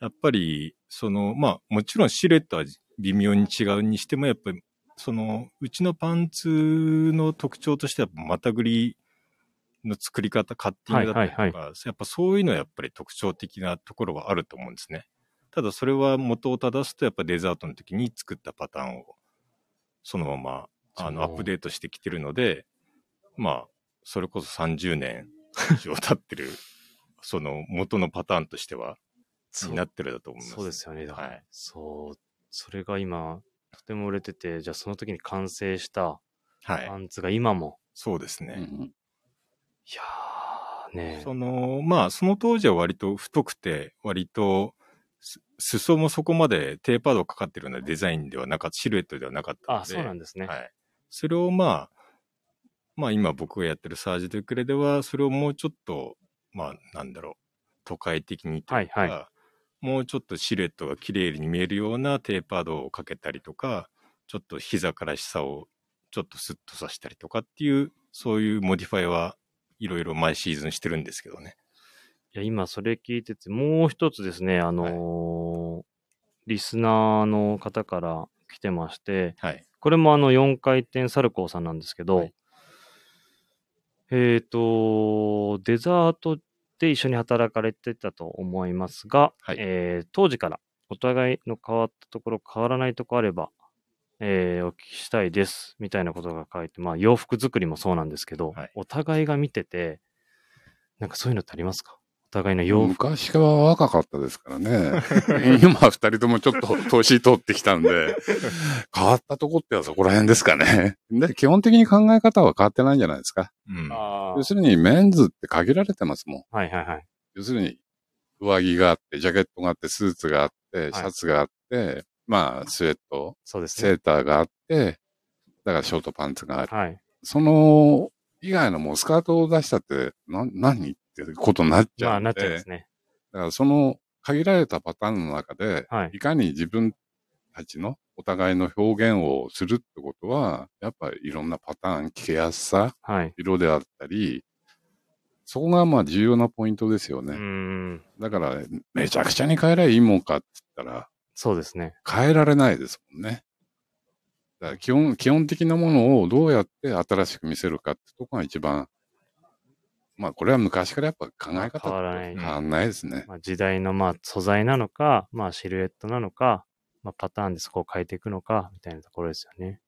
やっぱり、その、まあ、もちろんシルエットは微妙に違うにしても、やっぱり、その、うちのパンツの特徴としては、またぐりの作り方、カッティングだったりとか、はいはいやっぱそういうのはやっぱり特徴的なところはあると思うんですね。ただそれは元を正すと、やっぱデザートの時に作ったパターンを、そのまま、あの、アップデートしてきてるので、まあ、それこそ30年以上経ってる、その元のパターンとしては、になってるだと思います。そうですよね。はい。そう。それが今、とても売れてて、じゃあその時に完成したはいパ。ンツが今も、そうですね。うんうんいやー、ねその、まあ、その当時は割と太くて、割と、す裾もそこまでテーパードかかってるようなデザインではなかった、シルエットではなかったので。あ、そうなんですね。はい。それをまあ、まあ今僕がやってるサージ・ドゥクレでは、それをもうちょっと、まあなんだろう、都会的にというか、はいはもうちょっとシルエットが綺麗に見えるようなテーパードをかけたりとか、ちょっと膝から下をちょっとスッとさせたりとかっていう、そういう modify はいろいろ毎シーズンしてるんですけどね。いや、今それ聞いてて、もう一つですね、あのーリスナーの方から来てまして、はい。これもあの4回転サルコーさんなんですけど、はいえっ、と、デザートで一緒に働かれてたと思いますが、はい。えー当時からお互いの変わったところ、変わらないところあれば、えーお聞きしたいです、みたいなことが書いて、まあ洋服作りもそうなんですけど、はい。お互いが見てて、なんかそういうのってありますか？お互いの洋服。昔は若かったですからね。今は二人ともちょっと年取ってきたんで、変わったとこってはそこら辺ですかね。で、基本的に考え方は変わってないんじゃないですか。うん。要するにメンズって限られてますもん。はいはいはい。要するに、上着があって、ジャケットがあって、スーツがあって、シャツがあって、まあ、スウェット、そうですね。セーターがあって、だからショートパンツがある。はい。その、以外のもうスカートを出したって、な、何ってことになっちゃまあなっ。ちゃいますね。だからその限られたパターンの中で、はいいかに自分たちのお互いの表現をするってことは、やっぱりいろんなパターン、着けやすさ、はい。色であったり、そこがまあ重要なポイントですよね。ん。だから、めちゃくちゃに変えりゃいいもんかって言ったら、そうですね。変えられないですもんね。だから基本、基本的なものをどうやって新しく見せるかってとこが一番、まあこれは昔からやっぱ考え方変わらない変わんないですね。まあ、時代のまあ素材なのか、まあシルエットなのか、まあパターンでそこを変えていくのか、みたいなところですよね。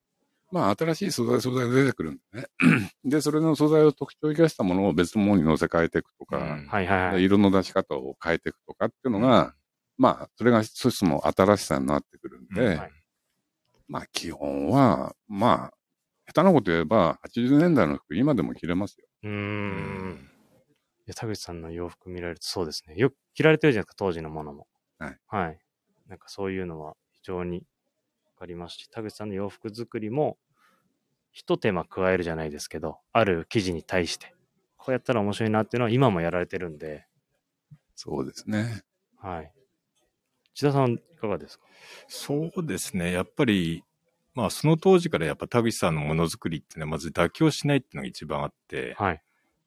まあ、新しい素材、素材が出てくるんでね。で、それの素材を特徴を生かしたものを別のものに乗せ替えていくとか、うんはいはいはい。で色の出し方を変えていくとかっていうのが、まあ、それが一つの新しさになってくるんで、うんはいまあ、基本は、まあ、下手なこと言えば、80年代の服、今でも着れますよ。うんん。いや、田口さんの洋服見られるとそうですね。よく着られてるじゃないですか、当時のものも。はい。はい。なんかそういうのは非常にわかりますし、田口さんの洋服作りも、一手間加えるじゃないですけど、ある生地に対して、こうやったら面白いなっていうのは今もやられてるんで、そうですね。はい。千田さん、いかがですか？そうですね。やっぱり、まあその当時からやっぱ田口さんのものづくりっていうのはまず妥協しないっていうのが一番あって、はい。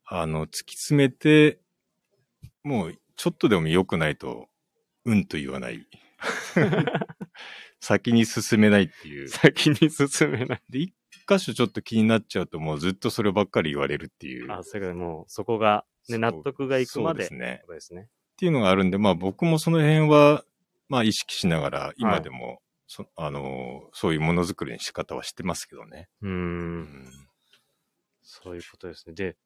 あの、突き詰めて、もうちょっとでも良くないと、うんと言わない。先に進めないっていう。先に進めない。で、一箇所ちょっと気になっちゃうともうずっとそればっかり言われるっていう。あ、それからもう、そこが、ね、納得がいくまで。そうですねですね。っていうのがあるんで、まあ僕もその辺は、まあ意識しながら今でもそあの、そういうものづくりの仕方はしてますけどね。うー。うんん。そういうことですね。で、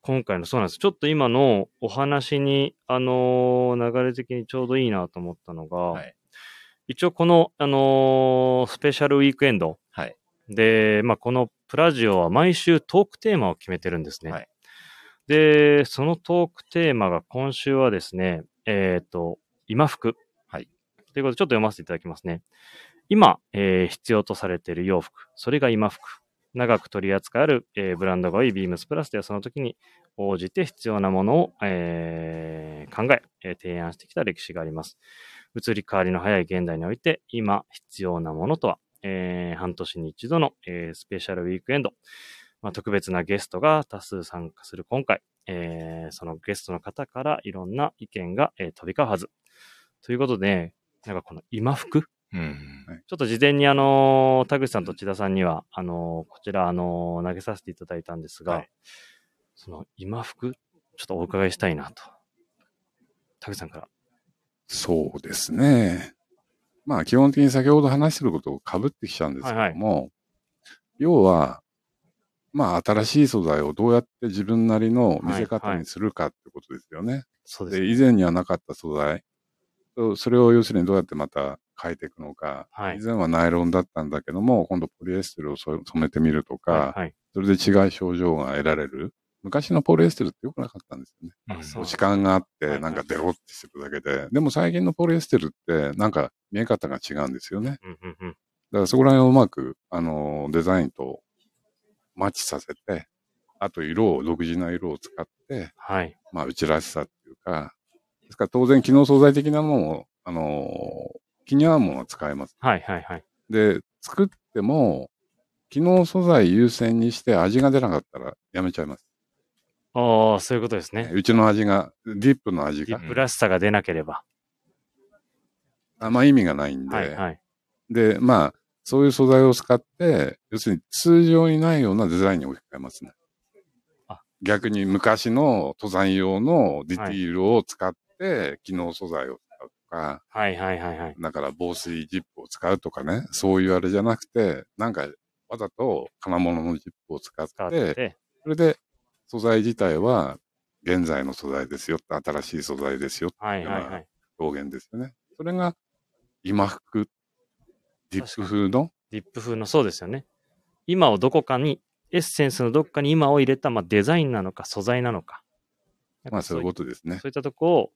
今回のそうなんです。ちょっと今のお話に、あのー流れ的にちょうどいいなと思ったのが、はい。一応この、あのースペシャルウィークエンドはい。で、まあ、このプラジオは毎週トークテーマを決めてるんですね。はいで、そのトークテーマが今週はですね、えっ、と、今服。ということで、ちょっと読ませていただきますね。今、えー必要とされている洋服。それが今服。長く取り扱える、えーブランドが多いビームスプラスではその時に応じて必要なものを、えー考ええー提案してきた歴史があります。移り変わりの早い現代において今必要なものとは、えー半年に一度の、えースペシャルウィークエンド、まあ、特別なゲストが多数参加する今回、えーそのゲストの方からいろんな意見が、えー飛び交うはず。ということで、なんかこの今服？うん。ちょっと事前にあの、田口さんと千田さんには、あの、こちら、あの、投げさせていただいたんですが、はいその今服、ちょっとお伺いしたいなと。田口さんから。そうですね。まあ基本的に先ほど話してることを被ってきちゃうんですけども、要は、まあ新しい素材をどうやって自分なりの見せ方にするかってことですよね。そうですで、以前にはなかった素材、それを要するにどうやってまた変えていくのか、はい以前はナイロンだったんだけども、今度ポリエステルをそ染めてみるとか、はい、はい。それで違う症状が得られる。昔のポリエステルって良くなかったんですよね。う時間があっはいはいて、なんかデロってしてるだけで。でも最近のポリエステルって、なんか見え方が違うんですよね。うんうんうん。だからそこら辺をうまく、あの、デザインとマッチさせて、あと色を、独自な色を使って、はい。まあ、うちらしさっていうか、ですから当然機能素材的なものを、あの、気に合うものは使えます。はいはいはい。で、作っても、機能素材優先にして味が出なかったらやめちゃいます。ああ、そういうことですね。うちの味が、ディップの味がディップらしさが出なければ。あんま意味がないんで、はいはい。で、まあ、そういう素材を使って、要するに通常にないようなデザインに置き換えますねあ。逆に昔の登山用のディティールを使って、機能素材を使うとか、はいはいはいはい。だから防水ジップを使うとかね、そういうあれじゃなくて、なんかわざと金物のジップを使って、使って。それで素材自体は現在の素材ですよ新しい素材ですよってはいはいはい。表現ですよね。それが今服、ディップ風の？ディップ風のそうですよね。今をどこかに、エッセンスのどこかに今を入れた、まあ、デザインなのか素材なのかまあそういうことですねそう。いったとこを、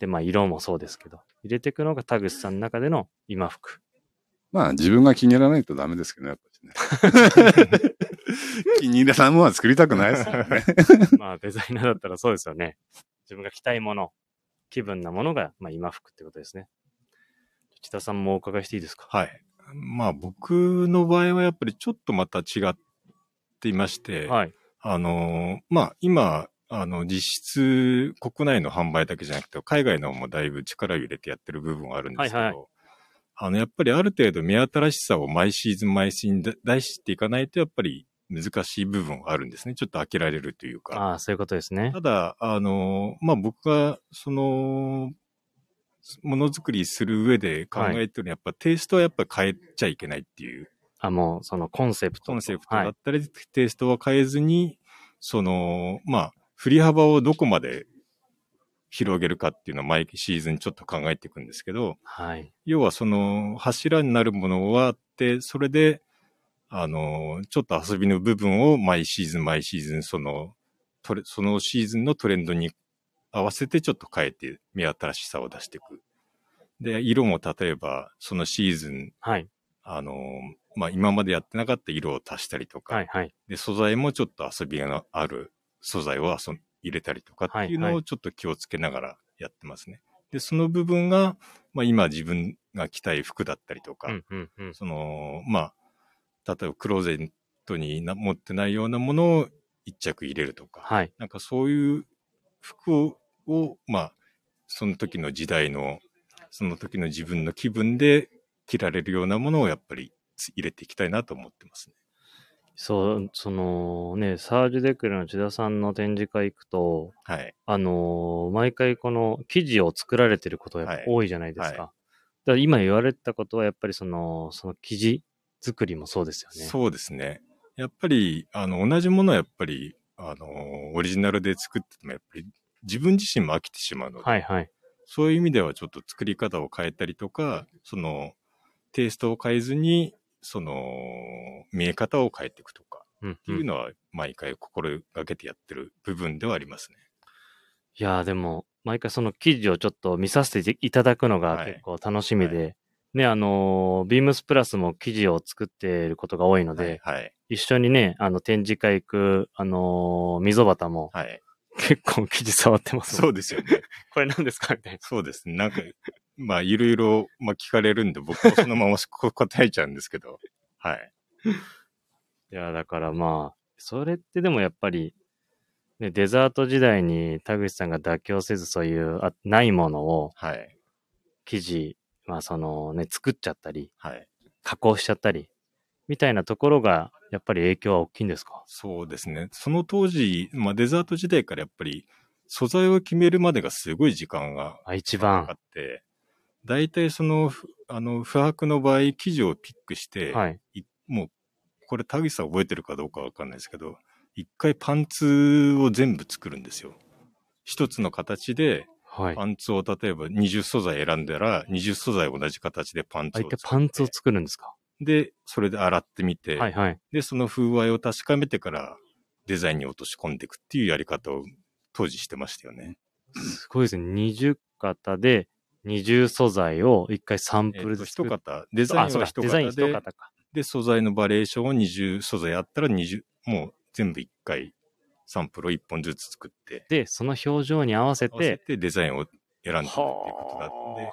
で、まあ、色もそうですけど、入れていくのが田口さんの中での今服。まあ自分が気に入らないとダメですけどね、やっぱりね。気に入らないものは作りたくないですからね。まあ、デザイナーだったらそうですよね。自分が着たいもの、気分なものが、まあ、今服ってことですね。千田さんもお伺いしていいですか？はい。まあ僕の場合はやっぱりちょっとまた違っていまして、はい。あの、まあ今、あの実質国内の販売だけじゃなくて海外の方もだいぶ力を入れてやってる部分はあるんですけど、はいはいあのやっぱりある程度目新しさを毎シーズン毎シーズン出していかないとやっぱり難しい部分はあるんですね。ちょっと飽きられるというか。ああ、そういうことですねた。だ、あの、まあ、僕が、その、ものづくりする上で考えてるのは、やっぱテイストはやっぱ変えちゃいけないっていうあ、もう、そのコンセプトと。コンセプトはい。だったり、テイストは変えずに、その、まあ、振り幅をどこまで広げるかっていうのを毎シーズンちょっと考えていくんですけど、はい。要はその柱になるものはあって、それで、あの、ちょっと遊びの部分を毎シーズン毎シーズン、その、そのシーズンのトレンドに合わせてちょっと変えて目新しさを出していく。で、色も例えば、そのシーズン、はい。あの、まあ、今までやってなかった色を足したりとか、はい。はい。で、素材もちょっと遊びがある素材を遊ん入れたりとかっていうはいはのをちょっと気をつけながらやってますね。で、その部分が、まあ今自分が着たい服だったりとか、うん、うん、うん。その、まあ、例えばクローゼットにな持ってないようなものを一着入れるとか、はい。なんかそういう服を、をまあ、その時の時代の、その時の自分の気分で着られるようなものをやっぱり入れていきたいなと思ってますね。そう、そのね、サージュデクレの千田さんの展示会行くと、はい。あのー毎回この生地を作られてることがやっぱはい多いじゃないですか。はだから今言われたことは、やっぱりその、その記事作りもそうですよね。そうですね。やっぱり、あの、同じものはやっぱり、あの、オリジナルで作ってても、やっぱり自分自身も飽きてしまうので、はいはい。そういう意味ではちょっと作り方を変えたりとか、その、テイストを変えずに、その、見え方を変えていくとか、うん、っていうのは毎回心がけてやってる部分ではありますね。いやーでも、毎回その記事をちょっと見させていただくのがはい結構楽しみで、ね、あのー、ビームスプラスも記事を作っていることが多いので、はい。はい。一緒にね、あの、展示会行く、あのー、溝端もはい。結構記事触ってますそうですよね。これ何ですかみたいな。そうですね。なんか、まあ、いろいろ、まあ、聞かれるんで、僕もそのままこ答えちゃうんですけど、はい。いや、だからまあ、それってでもやっぱり、ね、デザート時代に田口さんが妥協せずそういう、あないものをはい。記事、まあそのね、作っちゃったり、はい。加工しちゃったり、みたいなところが、やっぱり影響は大きいんですか？そうですね。その当時、まあ、デザート時代からやっぱり、素材を決めるまでがすごい時間がかか番。って、大体その、ふあの、不白の場合、生地をピックして、はい。いもう、これ田口さん覚えてるかどうかわかんないですけど、一回パンツを全部作るんですよ。一つの形で、はい。パンツを例えば20素材選んだら、20素材同じ形でパンツあ、を作っパンツを作るんですか？で、それで洗ってみて、はいはい。で、その風合いを確かめてからデザインに落とし込んでいくっていうやり方を当時してましたよね。すごいですね。20型で、20素材を一回サンプえっと、ルで作る。一型、デザインは一かデザイン型で、一型か。で、素材のバリエーションを20素材あったら20、もう全部一回サンプルを一本ずつ作って、で、その表情に合わせ合わせて、てデザインを選んでいくっていうことがあっては、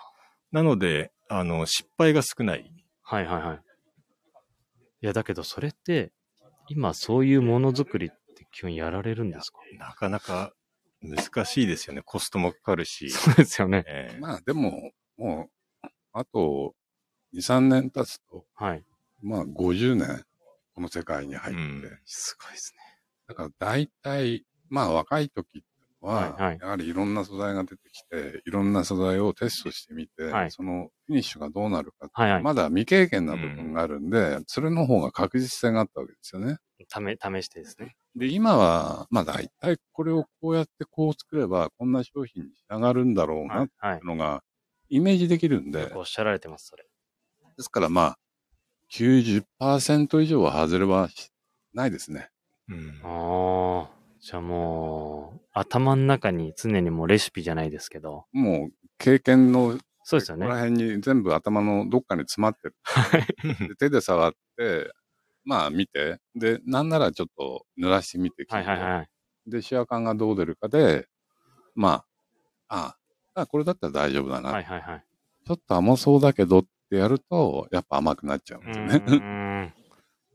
なので、あの、失敗が少ない。あはいはいはい。いや、だけどそれって、今そういうものづくりって基本やられるんですか？なかなか難しいですよね。コストもかかるし。そうですよね。ええまあでも、もう、あと、2、3年経つと、はい。まあ50年、この世界に入って、うんすごいですね。だから大体、まあ若い時は、はいはいやはりいろんな素材が出てきて、いろんな素材をテストしてみて、はいそのフィニッシュがどうなるかはいはい。まだ未経験な部分があるんで、それの方が確実性があったわけですよね。ため、試してですね。で、今は、まあ大体これをこうやってこう作れば、こんな商品に仕上がるんだろうなってはい。はいいう。のが、イメージできるんでよく、おっしゃられてます、それ。ですからまあ、90%以上は外れはしないですね。うんああ。じゃあもう、頭の中に常にもうレシピじゃないですけど。もう、経験の、そうですよねここ。ら辺に全部頭のどっかに詰まってる。で手で触って、まあ見て、で、なんならちょっと濡らしてみて、はいはいはい。で、シワ感がどう出るかで、まあ、ああ、これだったら大丈夫だな。はいはいはい。ちょっと甘そうだけどってやると、やっぱ甘くなっちゃうんうですよね。ーん。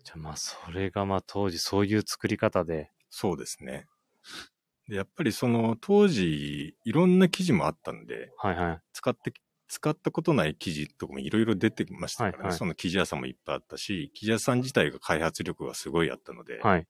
じゃあまあ、それがまあ当時そういう作り方で。そうですね。で、やっぱりその当時、いろんな記事もあったんで、はいはい。使って、使ったことない記事とかもいろいろ出てきましたからね。はいはいその記事屋さんもいっぱいあったし、記事屋さん自体が開発力がすごいあったので、はい。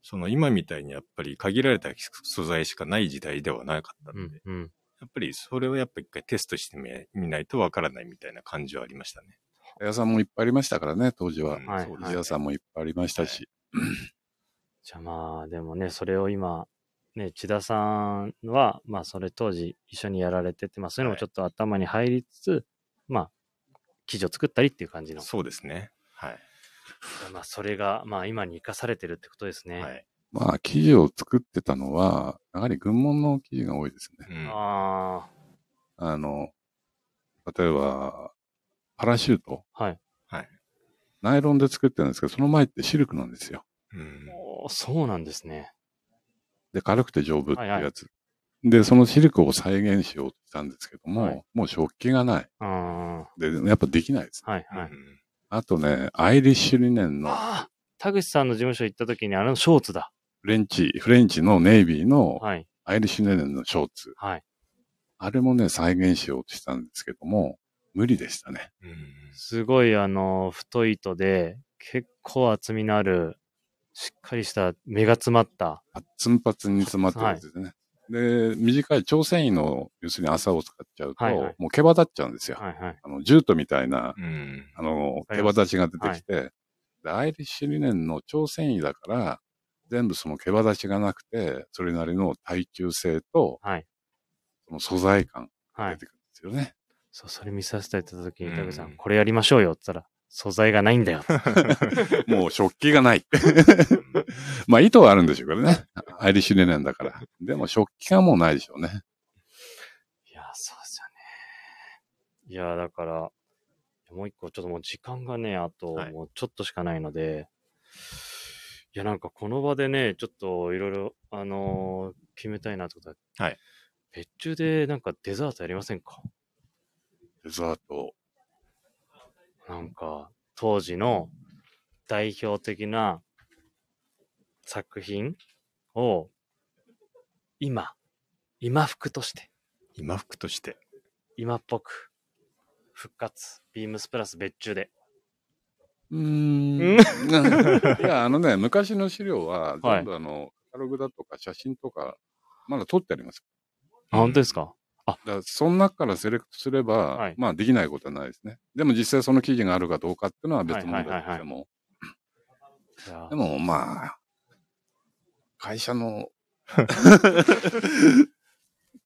その今みたいにやっぱり限られた素材しかない時代ではなかったので、うんうん。やっぱりそれをやっぱ一回テストしてみみないとわからないみたいな感じはありましたね。屋さんもいっぱいありましたからね、当時は。うんはいそう屋さんもいっぱいありましたし。じゃあまあ、でもね、それを今、ね、千田さんは、まあそれ当時一緒にやられてて、まあそういうのもちょっと頭に入りつつ、まあ、記事を作ったりっていう感じの。そうですね。はい。まあそれが、まあ今に生かされてるってことですね。はい。まあ、生地を作ってたのは、やはり軍物の生地が多いですね。うんああの、例えば、パラシュート。あ、はい。ナイロンで作ってるんですけど、その前ってシルクなんですよ。うんそうなんですね。で、軽くて丈夫っていうはいはやつ。で、そのシルクを再現しようとしたんですけども、はいもう食器がない。ああ、はで、やっぱできないです。いはい。あとね、アイリッシュリネンのああ、田口さんの事務所行った時にあのショーツだ。フレンチ、フレンチのネイビーのはい。アイリッシュリネンのショーツ。はい。あれもね、再現しようとしたんですけども、無理でしたね。うんすごいあの、太い糸で、結構厚みのある、しっかりした、目が詰まった。パッツンパツンに詰まってるやつですね。で、短い超繊維の、要するに朝を使っちゃうと、はいはいもう毛羽立っちゃうんですよ。はいはい。あの、ジュートみたいな、うん。あの、毛羽立ちが出てきて、でアイリッシュリネンの超繊維だから、全部その毛羽立ちがなくて、それなりの耐久性と、はい。その素材感はい。が出てくるんですよね。そう、それ見させていただいた時に、うん田口さん、これやりましょうよって言ったら、素材がないんだよ。もう食器がない。まあ、糸はあるんでしょうけどね。アイリッシュリネンだから。でも食器がもうないでしょうね。いや、そうですよね。いや、だから、もう一個、ちょっともう時間がね、あと、はいもうちょっとしかないので、いや、なんかこの場でね、ちょっといろいろ、あのー決めたいなってことは、はい。別注でなんかデザートやりませんか？デザート。なんか、当時の代表的な作品を、今、今服として、今服として。今っぽく、復活、ビームスプラス別注で。うーん。うん？いや、あのね、昔の資料は、はい全部あの、カタログだとか写真とか、まだ撮ってあります。あ、本当ですか？だから、その中からセレクトすれば、はいまあ、できないことはないですね。でも実際その記事があるかどうかっていうのは別問題はいはいはいはいでも、でもまあ、会社の、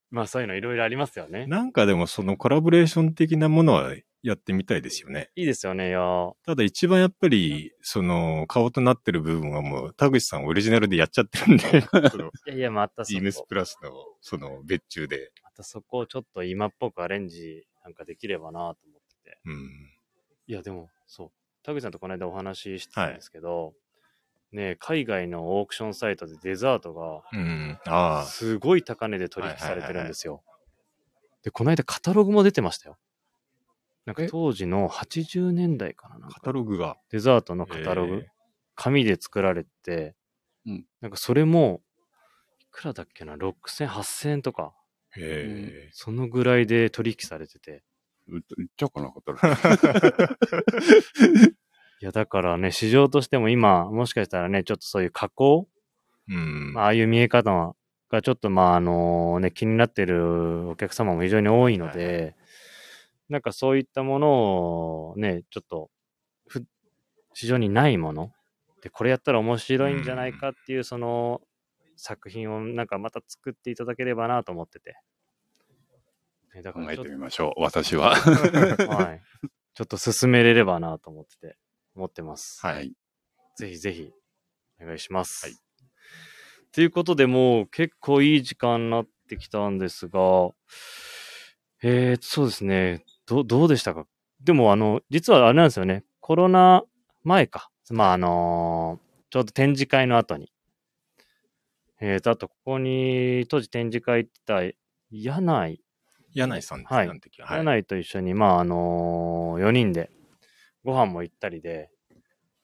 まあそういうのいろいろありますよね。なんかでもそのコラボレーション的なものはやってみたいですよね。いいですよね、いやーただ一番やっぱり、その顔となってる部分はもう田口さんオリジナルでやっちゃってるんで、いやいや、またそビームスこ、プラスのその別注で。またそこをちょっと今っぽくアレンジなんかできればなと思ってて。うん。いや、でも、そう。田口さんとこの間お話ししてたんですけど、ね、海外のオークションサイトでデザートが。すごい高値で取引されてるんですよ。で、この間カタログも出てましたよ。なんかえ？当時の80年代かななんカかタログが。デザートのカタログ、え紙で作られて、うんなんかそれも、いくらだっけな、6000、8000円とか、ーへそのぐらいで取引されてて。言っちゃおうかな、カタログいや、だからね、市場としても今、もしかしたらね、ちょっとそういう加工、え。うん。まあああいう見え方がちょっとまああのね、気になってるお客様も非常に多いので、なんかそういったものをね、ちょっと、ふ市場にないもので、これやったら面白いんじゃないかっていう、その作品をなんかまた作っていただければなと思ってて。ねだか考えらちょってみましょう、私は。と、はい。ちょっと進めれればなと思ってて、思ってます。はい。ぜひぜひ、お願いします。はいということで、もう結構いい時間になってきたんですが、えー、そうですね。ど、どうでしたか？でも、あの、実はあれなんですよね。コロナ前か。まあ、あのーちょうど展示会の後に。えーと、あと、ここに、当時展示会行ってた、柳井、柳井さんですね、はいあの時は。はい。柳井と一緒に、まあ、あのー、4人でご飯も行ったりで、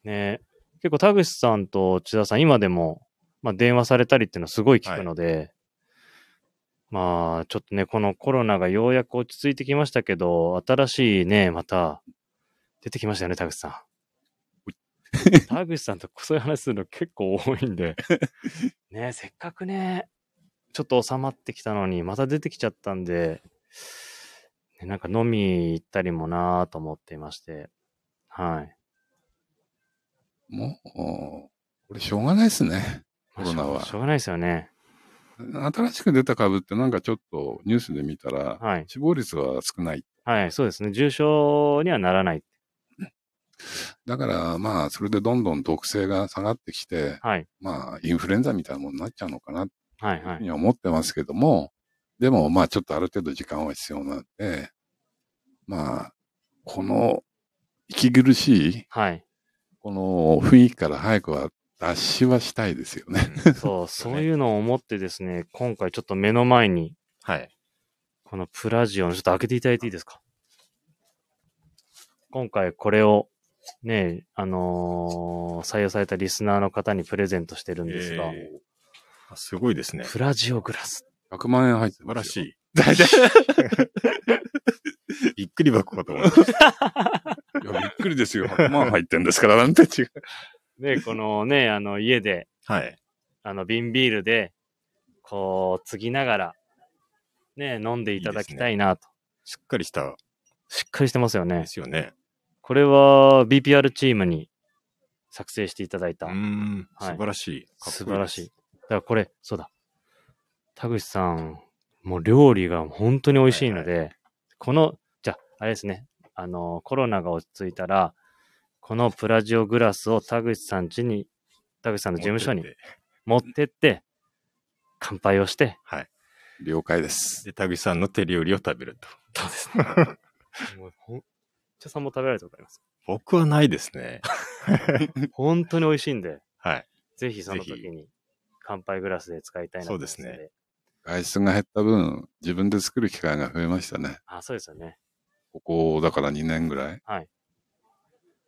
ね、結構田口さんと千田さん、今でも、まあ、電話されたりっていうのはすごい聞くので、まあ、ちょっとね、このコロナがようやく落ち着いてきましたけど、新しいね、また、出てきましたよね、田口さん。田口さんとそういう話するの結構多いんで、ね、せっかくね、ちょっと収まってきたのに、また出てきちゃったんで、ねなんか飲み行ったりもなぁと思っていまして、はい。もう、これしょうがないですね。コロナはまあしょうがないですよね。新しく出た株ってなんかちょっとニュースで見たら、はい。死亡率は少ない。はい、そうですね。重症にはならない。だからまあ、それでどんどん毒性が下がってきて、はい。まあ、インフルエンザみたいなものになっちゃうのかなとはい、はい。には思ってますけども、でもまあ、ちょっとある程度時間は必要なんで、まあ、この息苦しい、はい。この雰囲気から早くは脱しはしたいですよね。そう、そういうのを思ってですね、今回ちょっと目の前に、はい。このプラジオのちょっと開けていただいていいですか？今回これを、ね、あのー採用されたリスナーの方にプレゼントしてるんですが、えーあすごいですね。プラジオグラス。100万円入って素晴らしい。い。びっくり箱かと思いました。いや、びっくりですよ。100万入ってんですから、なんて違う。ね、このね、あの、家で、はい。あの、瓶ビールで、こう、継ぎながら、ね、飲んでいただきたいなと。しっかりしたしっかりしてますよねで。すよね。これは BPR チームに作成していただいた。うーん、はい素晴らしい。かっこ素晴らしい。だからこれ、そうだ。田口さん、もう料理が本当に美味しいので、この、じゃあ、あれですね。あの、コロナが落ち着いたら、このプラジオグラスを田口さん家に、田口さんの事務所に持ってって乾杯をして、はい。了解です。で、田口さんの手料理を食べると。そうですね。もうほん、茶さんも食べられたことあります？僕はないですね。本当に美味しいんで、はい。ぜひその時に乾杯グラスで使いたいなと思いますのそうですね。外出が減った分、自分で作る機会が増えましたね。あ、そうですよね。ここ、だから2年ぐらい。はい。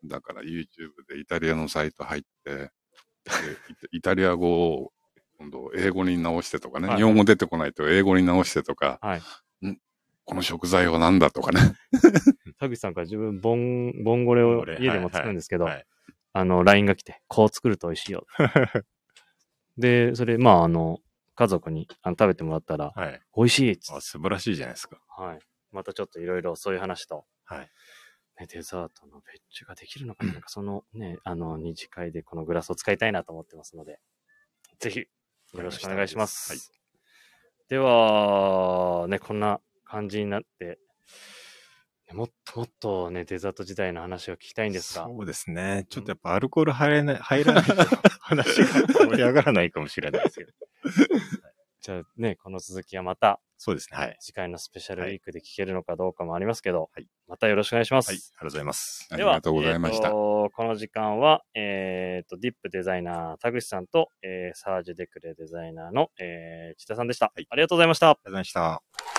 だから YouTube でイタリアのサイト入って、でイイタリア語を今度英語に直してとかね、はい日本語出てこないと英語に直してとか、はい。この食材は何だとかね。田口さんから自分、ボン、ボンゴレを家でも作るんですけど、はいはいあの、LINE が来て、こう作ると美味しいよ。で、それ、まあ、あの、家族にあの食べてもらったら、はい。美味しいっつっあ素晴らしいじゃないですか。て、はい。またちょっといろいろそういう話と、はい。ね、デザートの別注ができるのかな、なんかそのね、あの、二次会でこのグラスを使いたいなと思ってますので、ぜひ、よろしくお願いします。はいでは、ね、こんな感じになって、ねもっともっとね、デザート時代の話を聞きたいんですが、そうですね。ちょっとやっぱアルコール入らない、入らないと話が盛り上がらないかもしれないですけど。じゃあね、この続きはまたそうですね。はい。次回のスペシャルウィークで聞けるのかどうかもありますけど、はいまたよろしくお願いします。はい。ありがとうございます。ありがとうございました。えーとこの時間は、えっ、と、ディップデザイナー、田口さんと、えーサージュデクレデザイナーの、えー、千田さんでした、はいありがとうございました。ありがとうございました。